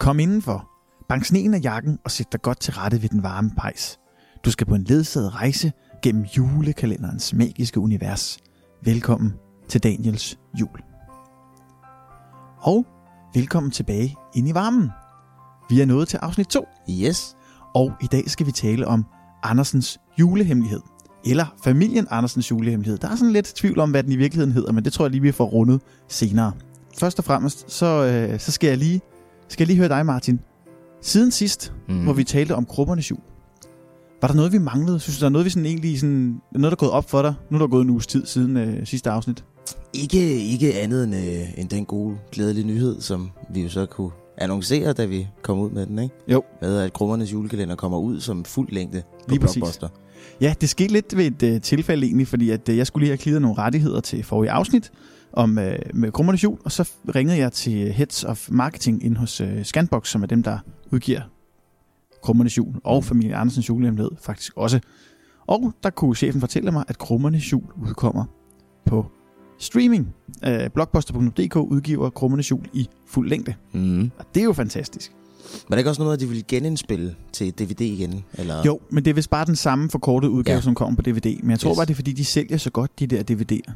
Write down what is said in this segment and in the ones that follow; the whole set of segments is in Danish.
Kom indenfor, bank sneen af jakken og sæt dig godt til rette ved den varme pejs. Du skal på en ledsaget rejse gennem julekalenderens magiske univers. Velkommen til Daniels jul. Og velkommen tilbage ind i varmen. Vi er nået til afsnit 2, Yes. og i dag skal vi tale om Andersens julehemmelighed. Eller familien Andersens julehemmelighed. Der er sådan lidt tvivl om, hvad den i virkeligheden hedder, men det tror jeg lige, vi får rundet senere. Først og fremmest, så, øh, så skal, jeg lige, skal jeg lige høre dig, Martin. Siden sidst, Mm. hvor vi talte om krummernes jul, var der noget, vi manglede? Synes du, der er noget, vi sådan egentlig sådan, noget, der er gået op for dig? Nu er der gået en uges tid siden øh, sidste afsnit. Ikke, ikke andet end, øh, end den gode, glædelige nyhed, som vi jo så kunne annoncere, da vi kom ud med den, ikke? Jo. Med at Krummernes julekalender kommer ud som fuld længde på Lige præcis. Blockbuster. Ja, det skete lidt ved et øh, tilfælde egentlig, fordi at, øh, jeg skulle lige have klidet nogle rettigheder til forrige afsnit om øh, med krummernes jul, og så ringede jeg til Heads of Marketing ind hos øh, Scanbox, som er dem, der udgiver krummernes jul og familie Andersens julehemmelighed faktisk også. Og der kunne chefen fortælle mig, at krummernes jul udkommer på streaming. Øh, Blockbuster.dk udgiver krummernes jul i fuld længde. Mm. Og det er jo fantastisk. Men er det ikke også noget, at de vil genindspille til DVD igen? Eller? Jo, men det er vist bare den samme forkortede udgave, ja. som kommer på DVD. Men jeg tror Yes. bare, det er fordi, de sælger så godt, de der DVD'er.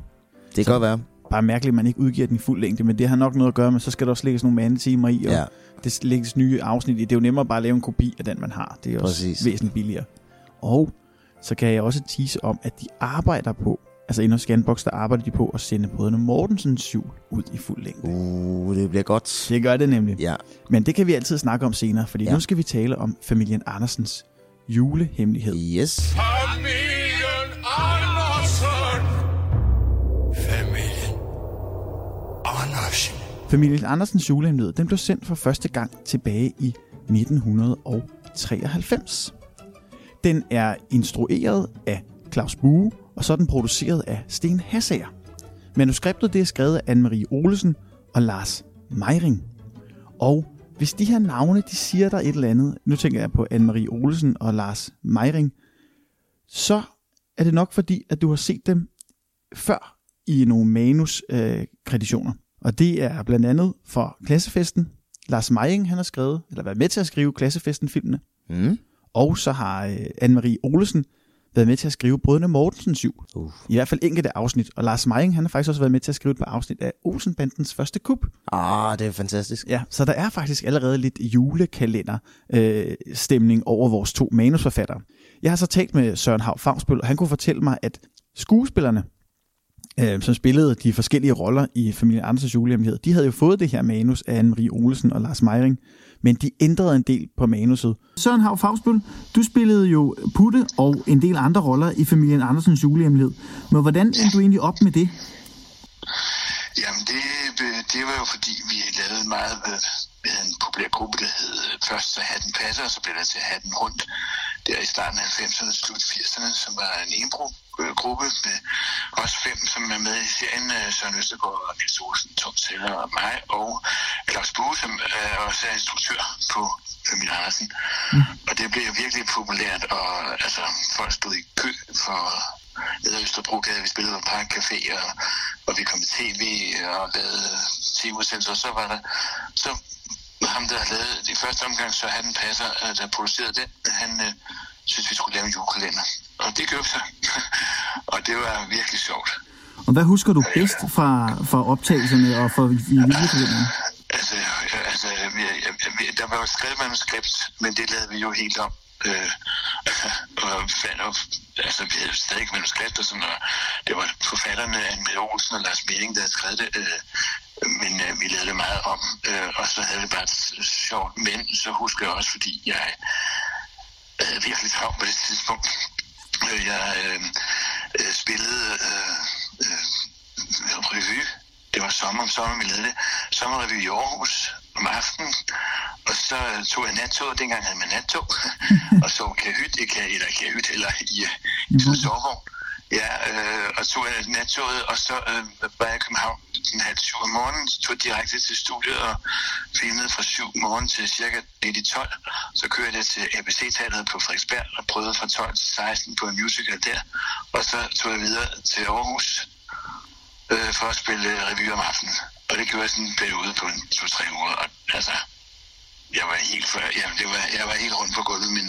Det kan Så- godt være. Bare mærkeligt, at man ikke udgiver den i fuld længde, men det har nok noget at gøre med, så skal der også lægges nogle mandetimer i, og Ja. det lægges nye afsnit i. Det er jo nemmere bare at lave en kopi af den, man har. Det er også Præcis. Væsentligt billigere. Og så kan jeg også tease om, at de arbejder på, altså inden hos Scanbox, der arbejder de på at sende Brødrene Mortensens jul ud i fuld længde. Uh, det bliver godt. Det gør det nemlig. Ja. Men det kan vi altid snakke om senere, fordi Ja. nu skal vi tale om familien Andersens julehemmelighed. Yes. Familien Familien Andersens julehemmelighed, den blev sendt for første gang tilbage i 1993. Den er instrueret af Claus Bue, og så er den produceret af Sten Hassager. Manuskriptet det er skrevet af Anne-Marie Olesen og Lars Meiring. Og hvis de her navne, de siger der et eller andet, nu tænker jeg på Anne-Marie Olesen og Lars Meiring, så er det nok fordi, at du har set dem før i nogle manuskreditioner. Øh og det er blandt andet for Klassefesten. Lars Meiring, han har skrevet, eller været med til at skrive Klassefesten-filmene. Mm. Og så har øh, Anne-Marie Olesen været med til at skrive Brødrene Mortensens jul. Uh. I hvert fald enkelte afsnit. Og Lars Meiring, han har faktisk også været med til at skrive et par afsnit af Olsenbandens første kub. Ah, det er fantastisk. Ja, så der er faktisk allerede lidt julekalender øh, stemning over vores to manusforfattere. Jeg har så talt med Søren Hav Favsbøl, og han kunne fortælle mig, at skuespillerne, øh, som spillede de forskellige roller i familien Andersens julehemmelighed, de havde jo fået det her manus af Anne-Marie Olesen og Lars Meiring, men de ændrede en del på manuset. Søren Hav Favsbøl, du spillede jo Putte og en del andre roller i familien Andersens julehemmelighed. Men hvordan endte du egentlig op med det? Jamen, det, det var jo fordi, vi lavede meget med, med en populær gruppe, der hed øh, først så Hatten Passer, og så blev der til Hatten Rundt, der i starten af 90'erne og slut 80'erne, som var en impro-gruppe med os fem, som er med i serien, øh, Søren Østergaard og Niels Olsen, Tom Seller og mig, og Claus Bue, som er også er instruktør på Emil Andersen. Og det blev virkelig populært, og altså, folk stod i kø for ned ad Østerbrogade, vi spillede på Park Café, og, og vi kom i tv og lavede tv-udsendelser, og så var der, så ham, der havde lavet det første omgang, så han passer, øh, der producerede det, han øh, synes, vi skulle lave en julekalender. Og det vi så. og det var virkelig sjovt. Og hvad husker du bedst fra, fra optagelserne og fra julekalenderen? Altså, øh, altså vi, vi, der var jo skrevet manuskript, men det lavede vi jo helt om. Øh, og, fandt, og altså, vi havde stadig manuskript og sådan, og det var forfatterne, Anne Olsen og Lars Meling, der havde skrevet det, øh, men øh, vi lavede det meget om, øh, og så havde vi bare sjovt, men så husker jeg også, fordi jeg havde virkelig travlt på det tidspunkt. Øh, Jeg øh, øh, spillede øh, øh, revy. Det var sommer om sommer, vi lavede det. Sommerrevy i Aarhus om aftenen. Og så tog jeg nattoget. Dengang havde man nattog. og så kahyt, ikke eller kahyt, eller i, øh, i sådan en sovevogn. Ja, øh, og tog jeg nattoget, og så øh, var jeg i København den halv syv om morgenen, tog direkte til studiet og filmede fra 7 morgen til cirka lidt i 12. Så kørte jeg til ABC-teateret på Frederiksberg og prøvede fra 12 til 16 på en musical der. Og så tog jeg videre til Aarhus øh, for at spille revy om aftenen. Og det gjorde jeg sådan en periode på en 2-3 uger. Og altså, jeg var helt før, jamen, det var, jeg var helt rundt på gulvet, men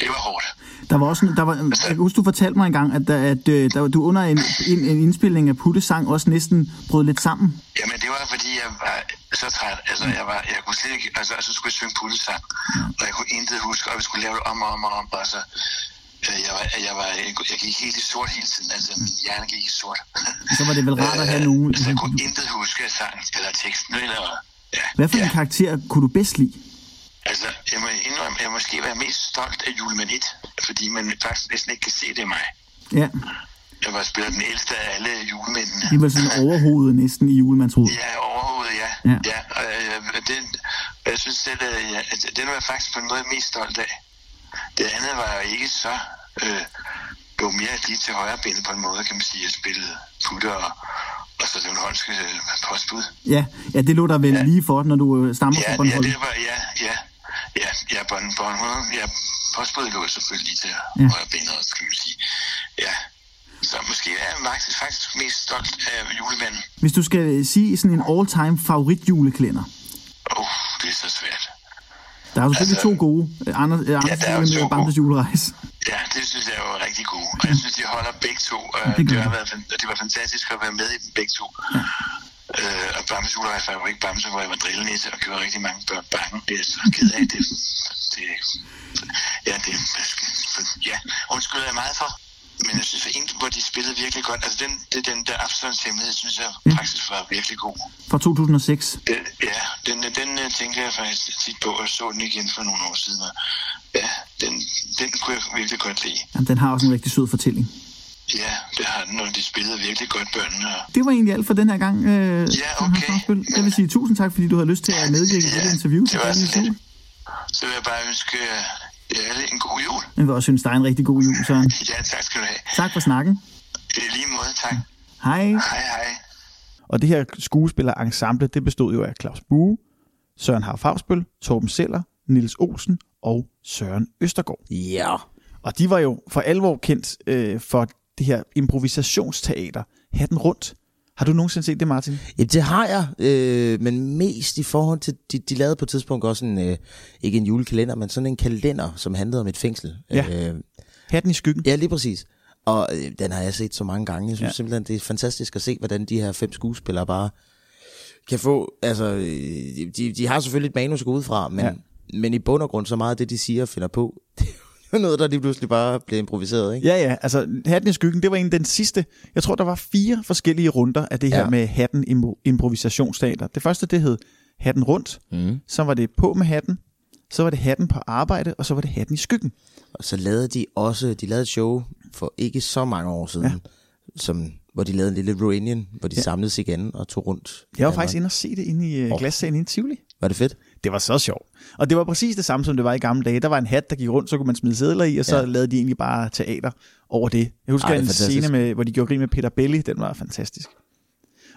det var hårdt. Der var også, der var, jeg kan huske, du fortalte mig engang, at, der, at øh, der, du under en, en, en indspilning af Puttes sang også næsten brød lidt sammen. Jamen, det var fordi, jeg var så træt. Altså, jeg, var, jeg kunne slet ikke... Altså, så skulle jeg synge puttesang, og jeg kunne intet huske, og vi skulle lave det om og om og om, og så... øh, Jeg, var, jeg, var, jeg, jeg gik helt i sort hele tiden, altså min hjerne gik i sort. Så var det vel rart at have nogen... Så jeg kunne intet huske sangen eller teksten, eller... Ja, Hvad for ja. en karakter kunne du bedst lide? Altså, jeg må indrømme, jeg måske være mest stolt af julemand 1, fordi man faktisk næsten ikke kan se det i mig. Ja, Jeg var spiller den ældste af alle julemændene. det var sådan overhovedet næsten i julemandshovedet. Ja, overhovedet, ja. Ja. Ja, ja og øh, den, jeg synes selv, at jeg, at den var jeg faktisk på en måde mest stolt af. Det andet var jo ikke så... Øh, det var mere lige til højre ben på en måde, kan man sige. Jeg spillede putter og, og så den hollandske øh, postbud. Ja, ja, det lå der vel lige for, når du øh, stammer Ja, fra ja, Bornholm. det var, ja, ja, ja, ja, Born, Bornholm, ja, postbuddet lå selvfølgelig til Ja. højre benet, også, kan man sige. Ja, så måske er jeg faktisk, faktisk mest stolt af julemanden. Hvis du skal sige sådan en all-time favorit juleklænder. Åh, oh, det er så svært. Der er jo selvfølgelig Altså- to gode. Anders, øh, Anders der er jo og julerejse. Ja, det synes jeg er jo rigtig gode. Og jeg synes, de holder begge to. Og det det, har været, det var fantastisk at være med i dem begge to. Øh, og Bamses julerejse var jo ikke Bamse, hvor jeg var drillenisse og gjorde rigtig mange børn bange. Det er så ked af. Det, det, ja, det, ja, undskylder jeg meget for. Men jeg synes, at en, hvor de spillede virkelig godt, altså den, det, den der Absalons hemmelighed, synes jeg faktisk var virkelig god. Fra 2006. Den, ja, den, den øh, tænker jeg faktisk tit på, og så den igen for nogle år siden. Og ja, den, den kunne jeg virkelig godt lide. Jamen, den har også en rigtig sød fortælling. Ja, det har den, og de spillede virkelig godt børnene. Og Det var egentlig alt for den her gang. Øh, Ja, Søren okay. Jeg vil sige tusind tak, fordi du har lyst til at medvirke i Ja, dette interview. det var til så lidt. Så vil jeg bare ønske jer alle en god jul. Jeg vil også synes, der er en rigtig god jul, Søren. Ja, tak skal du have. Tak for snakken. I lige måde, tak. Hej. Hej, hej. Og det her skuespillerensemble, det bestod jo af Claus Bue, Søren Har Fagsbøl, Torben Seller, Nils Olsen og Søren Østergaard. Ja. Og de var jo for alvor kendt øh, for det her improvisationsteater, Hatten Rundt. Har du nogensinde set det, Martin? Ja, det har jeg, øh, men mest i forhold til, de, de lavede på et tidspunkt også en, øh, ikke en julekalender, men sådan en kalender, som handlede om et fængsel. Ja. Øh, Hatten i skyggen. ja, lige præcis. Og øh, den har jeg set så mange gange. Jeg synes Ja. simpelthen, det er fantastisk at se, hvordan de her fem skuespillere bare kan få... Altså, øh, de, de har selvfølgelig et manus at gå ud fra, men, ja. men i bund og grund, så meget af det, de siger og finder på, det jo noget, der lige pludselig bare bliver improviseret, ikke? Ja, ja, altså Hatten i skyggen, det var en den sidste. Jeg tror, der var fire forskellige runder af det her Ja. med Hatten impro- improvisationsteater. Det første, det hed Hatten Rundt. Mm. Så var det på med hatten. Så var det hatten på arbejde, og så var det hatten i skyggen. Og så lavede de også, de lavede et show for ikke så mange år siden, Ja. som, hvor de lavede en lille reunion, hvor de Ja. samledes igen og tog rundt. Jeg var Danmark. faktisk inde og se det inde i oh. Åh. glassalen inde i Tivoli. Var det fedt? Det var så sjovt. Og det var præcis det samme, som det var i gamle dage. Der var en hat, der gik rundt, så kunne man smide sædler i, og så ja. Lavede de egentlig bare teater over det. Jeg husker Ej, en fantastisk. scene, med, hvor de gjorde grin med Peter Belli. Den var fantastisk.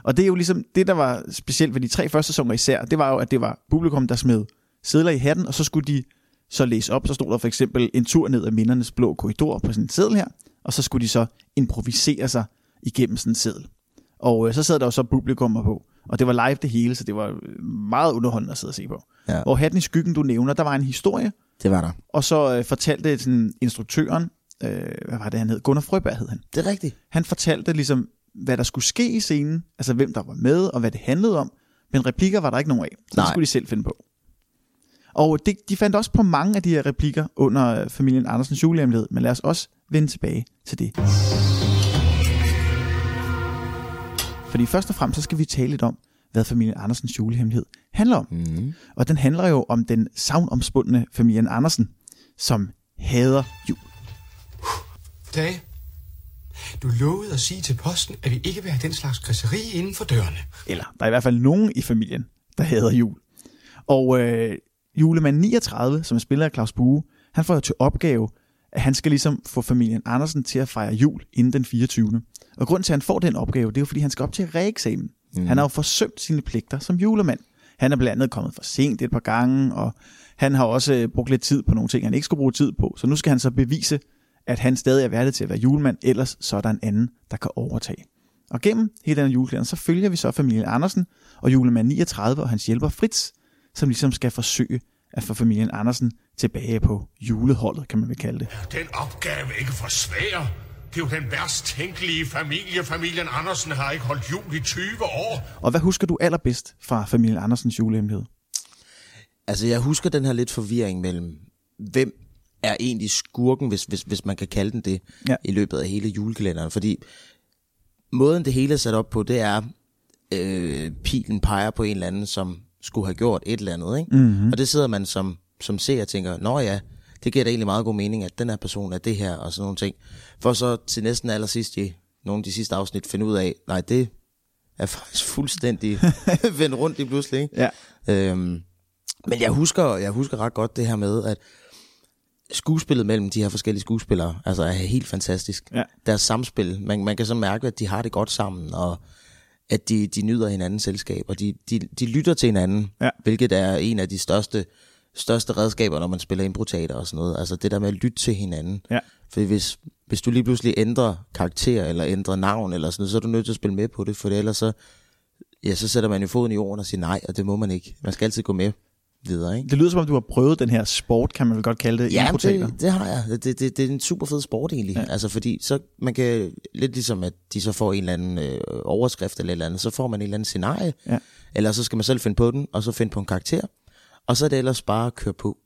Og det er jo ligesom, det der var specielt ved de tre første sæsoner især, det var jo, at det var publikum, der smed sædler i hatten, og så skulle de så læse op. Så stod der for eksempel en tur ned ad mindernes blå korridor på sådan en seddel her, og så skulle de så improvisere sig igennem sådan en seddel. Og øh, så sad der jo så publikummer på, og det var live det hele, så det var øh, meget underholdende at sidde og se på. Ja. Hvor Hatten i skyggen, du nævner, der var en historie, Det var der. og så øh, fortalte sådan, instruktøren, øh, hvad var det han hed? Gunnar Frøberg hed han. Det er rigtigt. Han fortalte ligesom, hvad der skulle ske i scenen, altså hvem der var med, og hvad det handlede om. Men replikker var der ikke nogen af, så det Nej. skulle de selv finde på. Og det, de fandt også på mange af de her replikker under øh, familien Andersens julehemmelighed, men lad os også vende tilbage til det. Fordi først og fremmest så skal vi tale lidt om, hvad familien Andersens julehemmelighed handler om. Mm. Og den handler jo om den savnomspundne familien Andersen, som hader jul. Dage, du lovede at sige til posten, at vi ikke vil have den slags griseri inden for dørene. Eller der er i hvert fald nogen i familien, der hader jul. Og øh, julemand 39, som er spiller af Claus Bue, han får jo til opgave, at han skal ligesom få familien Andersen til at fejre jul inden den 24. Og grunden til, at han får den opgave, det er jo, fordi han skal op til reeksamen. Mm. Han har jo forsømt sine pligter som julemand. Han er blandt andet kommet for sent et par gange, og han har også øh, brugt lidt tid på nogle ting, han ikke skulle bruge tid på. Så nu skal han så bevise, at han stadig er værdig til at være julemand, ellers så er der en anden, der kan overtage. Og gennem hele den julekalender, så følger vi så familien Andersen og julemand 39 og hans hjælper Fritz, som ligesom skal forsøge at få familien Andersen tilbage på juleholdet, kan man vel kalde det. Den opgave ikke for svær. Det er jo den værst tænkelige familie. Familien Andersen har ikke holdt jul i 20 år. Og hvad husker du allerbedst fra familien Andersens julehemmelighed? Altså, jeg husker den her lidt forvirring mellem, hvem er egentlig skurken, hvis, hvis, hvis man kan kalde den det, Ja. i løbet af hele julekalenderen. Fordi måden det hele er sat op på, det er, øh, pilen peger på en eller anden, som skulle have gjort et eller andet. Ikke? Mm-hmm. Og det sidder man som, som ser tænker, nå ja, det giver da egentlig meget god mening, at den her person er det her, og sådan nogle ting. For så til næsten allersidst i nogle af de sidste afsnit finde ud af, nej, det er faktisk fuldstændig vendt rundt i pludselig. Ikke? Ja. Øhm, men jeg husker, jeg husker ret godt det her med, at skuespillet mellem de her forskellige skuespillere altså er helt fantastisk. Ja. Deres samspil, man, man kan så mærke, at de har det godt sammen, og at de, de nyder hinandens selskab, og de, de, de lytter til hinanden, Ja. hvilket er en af de største, største redskaber, når man spiller improteater og sådan noget. Altså det der med at lytte til hinanden. Ja. For hvis, hvis du lige pludselig ændrer karakter, eller ændrer navn, eller sådan noget, så er du nødt til at spille med på det, for ellers så, ja, så sætter man jo foden i jorden og siger nej, og det må man ikke. Man skal altid gå med videre, ikke? Det lyder som om, du har prøvet den her sport, kan man vel godt kalde det, Ja, det, det har jeg. Det, det, det er en super fed sport egentlig. Ja. Altså fordi så man kan, lidt ligesom at de så får en eller anden øh, overskrift eller et eller andet, så får man en eller anden scenarie. Ja. Eller så skal man selv finde på den, og så finde på en karakter. Og så er det ellers bare at køre på.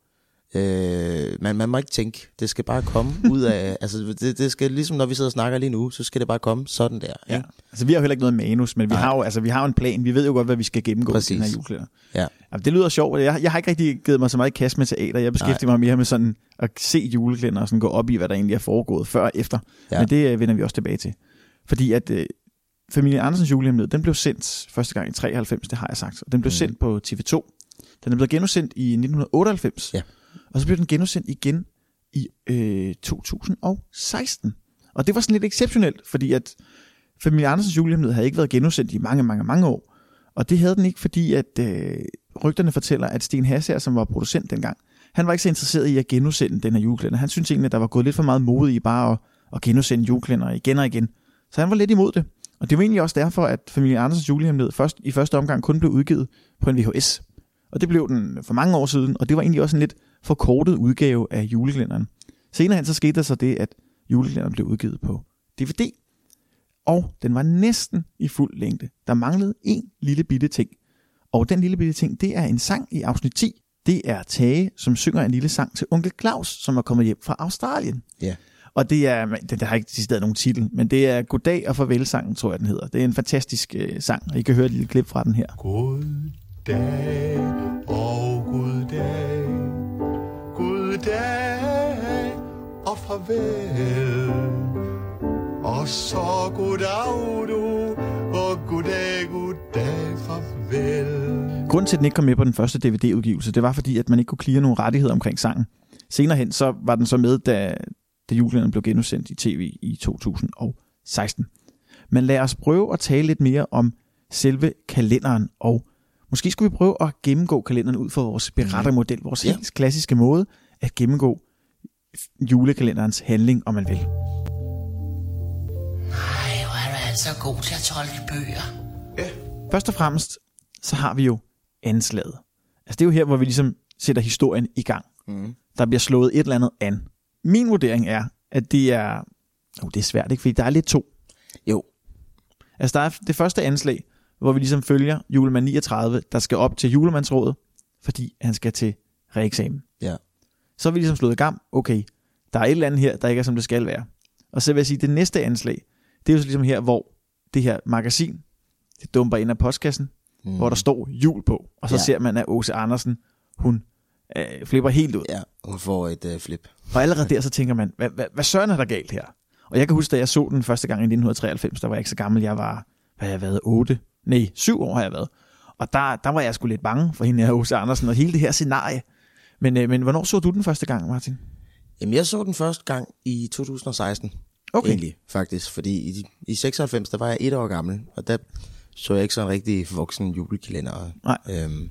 Øh, man, man må ikke tænke, det skal bare komme ud af, altså det, det skal ligesom når vi sidder og snakker lige nu, så skal det bare komme sådan der. Ja. Ikke? Altså, vi har jo heller ikke noget manus, men vi Nej. har, jo, altså, vi har jo en plan. Vi ved jo godt, hvad vi skal gennemgå Præcis. i den her julekalender. Ja. Altså, det lyder sjovt. Jeg, jeg har ikke rigtig givet mig så meget i kast med teater. Jeg beskæftiger mig mere med sådan at se julekalender og sådan gå op i, hvad der egentlig er foregået før og efter. Ja. Men det øh, vender vi også tilbage til. Fordi at øh, familien Andersens julehemmelighed, den blev sendt første gang i 93, det har jeg sagt. Og den blev mm. sendt på TV2. Den er blevet genudsendt i 1998. Ja. Og så blev den genudsendt igen i øh, 2016. Og det var sådan lidt exceptionelt, fordi at familien Andersens julehemmelighed havde ikke været genudsendt i mange, mange, mange år. Og det havde den ikke, fordi at øh, rygterne fortæller, at Sten Hasser, som var producent dengang, han var ikke så interesseret i at genudsende den her julekalender. Han syntes egentlig, at der var gået lidt for meget mode i bare at, at genudsende julekalender igen og igen. Så han var lidt imod det. Og det var egentlig også derfor, at familien Andersens julehemmelighed først, i første omgang kun blev udgivet på en VHS. Og det blev den for mange år siden, og det var egentlig også en lidt forkortet udgave af julekalenderen. Senere hen så skete der så det, at julekalenderen blev udgivet på DVD, og den var næsten i fuld længde. Der manglede en lille bitte ting. Og den lille bitte ting, det er en sang i afsnit 10. Det er Tage, som synger en lille sang til onkel Claus, som er kommet hjem fra Australien. Ja. Og det er, den der har ikke decideret nogen titel, men det er Goddag og Farvel-sangen, tror jeg den hedder. Det er en fantastisk øh, sang, og I kan høre et lille klip fra den her. God dag og god dag. God dag og farvel. Og så goddag du, og goddag, goddag, farvel. Grunden til, at den ikke kom med på den første DVD-udgivelse, det var fordi, at man ikke kunne klire nogle rettigheder omkring sangen. Senere hen, så var den så med, da, da julen blev genudsendt i tv i 2016. Men lad os prøve at tale lidt mere om selve kalenderen, og måske skulle vi prøve at gennemgå kalenderen ud fra vores berettermodel, vores Ja. helt klassiske måde at gennemgå julekalenderens handling, om man vil. Ej, hvor er du altså god til at tolke bøger. Først og fremmest, så har vi jo anslaget. Altså det er jo her, hvor vi ligesom sætter historien i gang. Mm. Der bliver slået et eller andet an. Min vurdering er, at det er... Oh, det er svært, ikke? Fordi der er lidt to. Jo, Altså der er det første anslag, hvor vi ligesom følger julemand 39, der skal op til julemandsrådet, fordi han skal til reeksamen. ja. Så er vi ligesom slået i gang. Okay, der er et eller andet her, der ikke er, som det skal være. Og så vil jeg sige, det næste anslag, det er jo så ligesom her, hvor det her magasin, det dumper ind af postkassen, mm. hvor der står jul på. Og så ja. Ser man, at Åse Andersen, hun øh, flipper helt ud. Ja, hun får et øh, flip. Og allerede der, så tænker man, hvad, hvad, hvad søren er der galt her? Og jeg kan huske, da jeg så den første gang i 1993, der var jeg ikke så gammel. Jeg var, hvad jeg været, 8? Nej, 7 år har jeg været. Og der, der var jeg sgu lidt bange for hende her, Åse Andersen, og hele det her scenarie. Men, øh, men hvornår så du den første gang, Martin? Jamen, jeg så den første gang i 2016. Okay. Egentlig, faktisk. Fordi i, i 96, der var jeg et år gammel, og der så jeg ikke sådan en rigtig voksen julekalender. Nej. Øhm,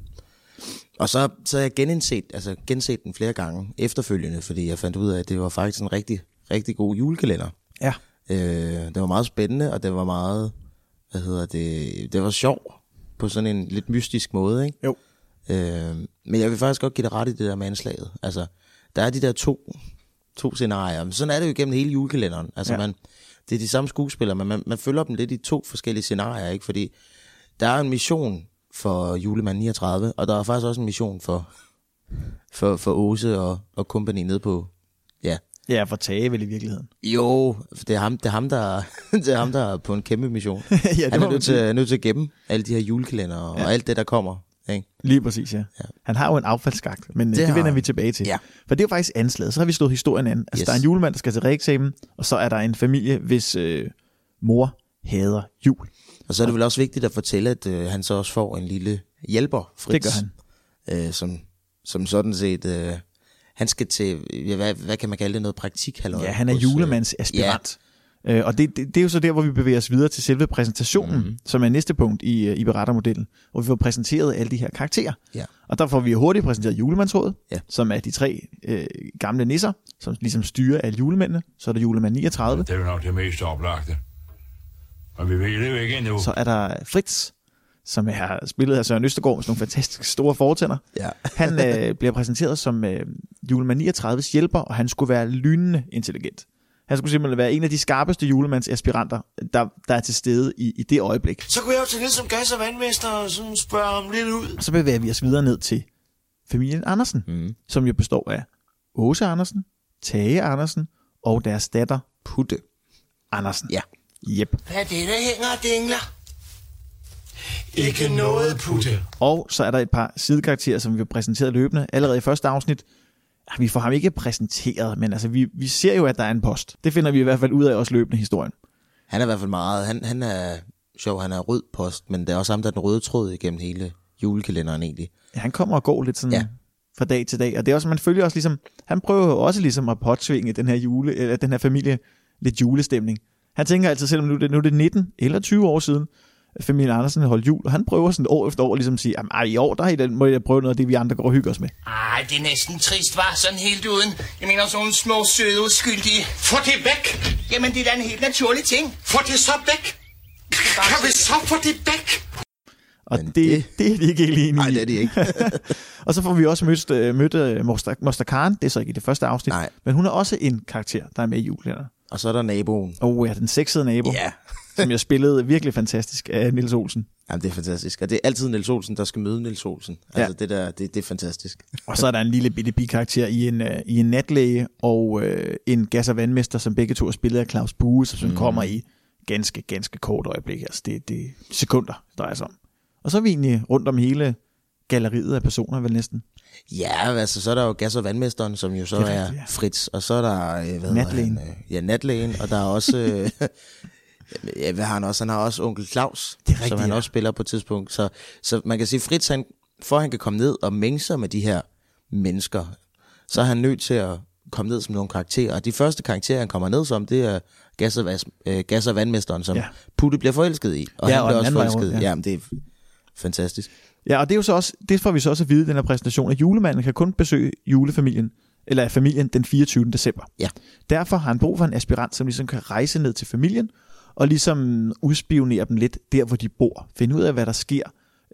og så, så jeg genindset, altså genset den flere gange efterfølgende, fordi jeg fandt ud af, at det var faktisk en rigtig, rigtig god julekalender. Ja. Øh, det var meget spændende, og det var meget, hvad hedder det, det var sjov på sådan en lidt mystisk måde, ikke? Jo. Øh, men jeg vil faktisk godt give dig ret i det der med anslaget. Altså, der er de der to, to scenarier. Men sådan er det jo igennem hele julekalenderen. Altså, Ja. ja. man, det er de samme skuespillere, men man, man følger dem lidt i to forskellige scenarier, ikke? Fordi der er en mission for julemand 39, og der er faktisk også en mission for, for, for Åse og, og company nede på, ja, for Tage vel i virkeligheden. jo, for det er ham, det er ham, der, det er ham, der er på en kæmpe mission. ja, Han må er nødt til, nødt til at gemme alle de her julekalender og Ja. alt det, der kommer. Ikke? Lige præcis, ja. Ja. Han har jo en affaldsskagt, men det, Det det har vender han. vi tilbage til. Ja. For det er jo faktisk anslaget. Så har vi slået historien an. Altså. Yes. der er en julemand, der skal til reeksamen, og så er der en familie, hvis øh, mor hader jul. Og så er det vel også vigtigt at fortælle, at øh, han så også får en lille hjælper, Fritz. Det gør han. Øh, som, som sådan set... Øh, han skal til, ja, hvad, hvad kan man kalde det, noget praktik? Halløj, Ja, han er hos, øh, julemandsaspirant. Ja. Øh, og det, det, det er jo så der, hvor vi bevæger os videre til selve præsentationen, mm. som er næste punkt i, øh, i berettermodellen, hvor vi får præsenteret alle de her karakterer. Ja. Og der får vi hurtigt præsenteret julemandsrådet, Ja. som er de tre øh, gamle nisser, som ligesom styrer alle julemændene. Så er der julemand 39, Det er jo nok det mest oplagte. Og vi ved det jo ikke endnu. så er der Fritz, som er spillet af Søren Østergaard med sådan nogle fantastisk store fortænder. Ja. Han øh, bliver præsenteret som øh, julemand 39's hjælper, og han skulle være lynende intelligent. Han skulle simpelthen være en af de skarpeste julemandsaspiranter, der, der er til stede i, i det øjeblik. Så kunne jeg jo tage ned som gas- og vandmester og sådan spørge ham lidt ud. Og så bevæger vi os videre ned til familien Andersen, Mm. som jo består af Åse Andersen, Tage Andersen og deres datter Putte. Andersen. Ja. Yep. Hvad er det, der hænger og dingler? Ikke noget, Putte. Og så er der et par sidekarakterer, som vi har præsenteret løbende allerede i første afsnit. Ah, Vi får ham ikke præsenteret, men altså, vi, vi ser jo, at der er en post. Det finder vi i hvert fald ud af også løbende historien. Han er i hvert fald meget... Han, han er sjov, han er rød post, men det er også ham, der er den røde tråd igennem hele julekalenderen egentlig. Ja, han kommer og går lidt sådan ja. Fra dag til dag. Og det er også, man følger også ligesom, han prøver jo også ligesom at påtvinge den her, jule, eller den her familie lidt julestemning. Han tænker altid, selvom nu det, nu er det 19 eller 20 år siden, familien Andersen holdt jul, og han prøver sådan år efter år ligesom at sige, "Jamen, ej, i år der er I den, må jeg prøve noget af det, vi andre går og hygger os med. Ej, det er næsten trist, var sådan helt uden. Jeg mener sådan små, søde, uskyldige. Få det væk! Jamen, det er da en helt naturlig ting. Få det så væk! Kan vi så få det væk? Og Men det, det, det- er de ikke helt enige Nej, det er de ikke. Og så får vi også mødt, øh, mødt øh, Moster, Moster Karen, det er så ikke i det første afsnit, Nej. men hun er også en karakter, der er med i julekalender. og så er der naboen. Og ja, den sexede nabo, Ja. Som jeg spillede virkelig fantastisk af Nils Olsen. Jamen, det er fantastisk. Og det er altid Niels Olsen, der skal møde Niels Olsen. Altså, Ja. det der, det, det er fantastisk. Og så er der en lille bitte bikarakter i en, uh, i en natlæge og uh, en gas- og vandmester, som begge to er spillet af Claus Bue, som mm. kommer i ganske, ganske kort øjeblik. Altså det, det er sekunder, der er sig om. Og så er vi egentlig rundt om hele galleriet af personer, vel næsten. Ja, altså, så er der jo gas- og vandmesteren, som jo så Det er rigtigt, ja. Fritz. Og så er der... øh, Hvad Natlægen. Han, øh, ja, natlægen. Og der er også... Ja, hvad har han også? Han har også onkel Claus, Det er rigtigt, som han ja. også spiller på et tidspunkt. Så, så man kan sige, Fritz, han, for at han kan komme ned og mænge sig med de her mennesker, så er han nødt til at komme ned som nogle karakterer. Og de første karakterer, han kommer ned som, det er gas- og, øh, gas- og vandmesteren, som Ja. Putte bliver forelsket i. Og Ja, han og bliver også forelsket. rundt, Ja. ja. Jamen, det er fantastisk. Ja, og det er jo så også, det får vi så også at vide i den her præsentation, at julemanden kan kun besøge julefamilien, eller familien den 24. december. Ja. Derfor har han brug for en aspirant, som ligesom kan rejse ned til familien, og ligesom udspionere dem lidt der, hvor de bor. Finde ud af, hvad der sker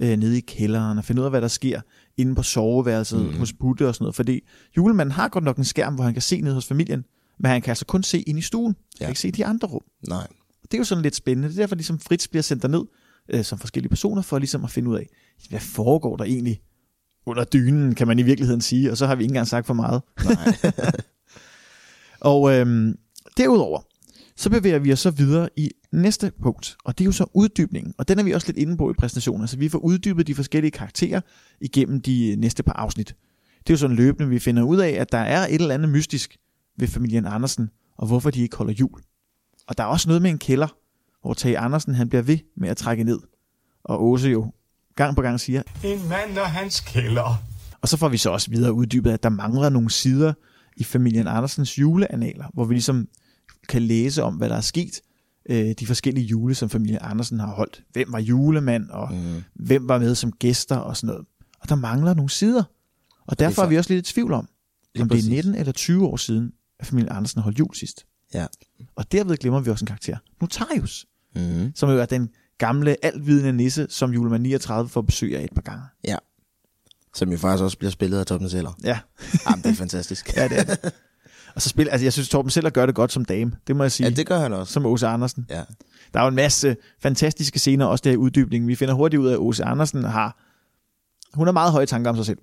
øh, nede i kælderen, og finde ud af, hvad der sker inde på soveværelset mm. hos Butte og sådan noget. Fordi julemanden har godt nok en skærm, hvor han kan se ned hos familien, men han kan altså kun se ind i stuen. Han Ja. kan ikke se de andre rum. Nej. Det er jo sådan lidt spændende. Det er derfor, ligesom Fritz bliver sendt derned øh, som forskellige personer, for ligesom at finde ud af, hvad foregår der egentlig under dynen, kan man i virkeligheden sige, og så har vi ikke engang sagt for meget. Nej. Og øhm, derudover, så bevæger vi os så videre i næste punkt, og det er jo så uddybningen, og den er vi også lidt inde på i præsentationen, så vi får uddybet de forskellige karakterer igennem de næste par afsnit. Det er jo sådan løbende, vi finder ud af, at der er et eller andet mystisk ved familien Andersen, og hvorfor de ikke holder jul. Og der er også noget med en kælder, hvor Tage Andersen han bliver ved med at trække ned, og Åse jo gang på gang siger, En mand og hans kælder. og så får vi så også videre uddybet, at der mangler nogle sider i familien Andersens juleanaler, hvor vi ligesom kan læse om, hvad der er sket øh, de forskellige jule, som familien Andersen har holdt. Hvem var julemand, og mm. hvem var med som gæster og sådan noget. Og der mangler nogle sider. Og det er derfor er vi også lidt i tvivl om, om det er præcis. 19 eller 20 år siden, at familien Andersen holdt jul sidst. Ja. Og derved glemmer vi også en karakter. Notarius, Mm-hmm. som jo er den gamle, altvidende nisse, som julemand 39 får besøg af et par gange. Ja. Som jo faktisk også bliver spillet af Torben Seller. Ja, Jamen, det er fantastisk. ja det er det. Og så spil, altså jeg synes, Torben Seller gør det godt som dame. Det må jeg sige. ja, det gør han også. Som Åse Andersen. Ja. Der er jo en masse fantastiske scener, også der i uddybningen. Vi finder hurtigt ud af, at Åse Andersen har... Hun har meget høje tanker om sig selv.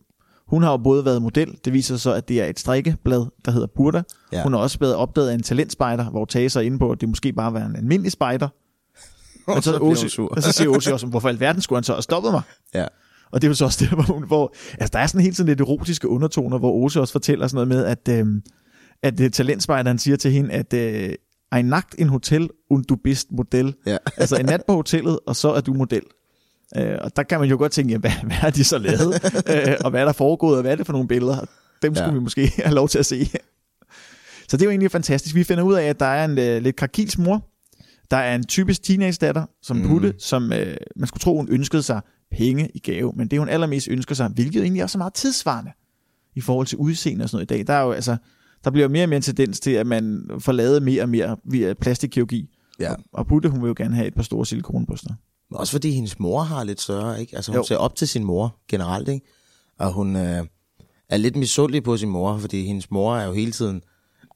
Hun har jo både været model, det viser sig så, at det er et strikkeblad, der hedder Burda. Ja. Hun har også blevet opdaget af en talentspejder, hvor Tage sig inde på, at det måske bare var en almindelig spejder. Men så, sur. og så siger Åse også, hvorfor alverden skulle han så have stoppet mig? Ja. Og det er jo så også der, hvor, hun, hvor altså, der er sådan helt sådan lidt erotiske undertoner, hvor Åse også fortæller sådan noget med, at, øhm, at uh, talentspejderen siger til hende, at øh, I nagt en hotel, und du bist model. Ja. altså en nat på hotellet, og så er du model. Øh, og der kan man jo godt tænke, jamen, hvad, hvad har de så lavet? øh, og hvad er der foregået, og hvad er det for nogle billeder? Dem skulle Ja. ja. vi måske have lov til at se. så det er jo egentlig fantastisk. Vi finder ud af, at der er en øh, lidt krakils mor. Der er en typisk teenage-datter, som Mhm. Putte, som øh, man skulle tro, hun ønskede sig penge i gave. Men det hun allermest ønsker sig, hvilket egentlig også er meget tidsvarende i forhold til udseende og sådan noget i dag. Der er jo altså, der bliver mere og mere en tendens til, at man får lavet mere og mere via plastikkirurgi. Ja. Og, Putte, hun vil jo gerne have et par store silikonbryster. Også fordi hendes mor har lidt større, ikke? Altså hun jo. Ser op til sin mor generelt, ikke? Og hun øh, er lidt misundelig på sin mor, fordi hendes mor er jo hele tiden...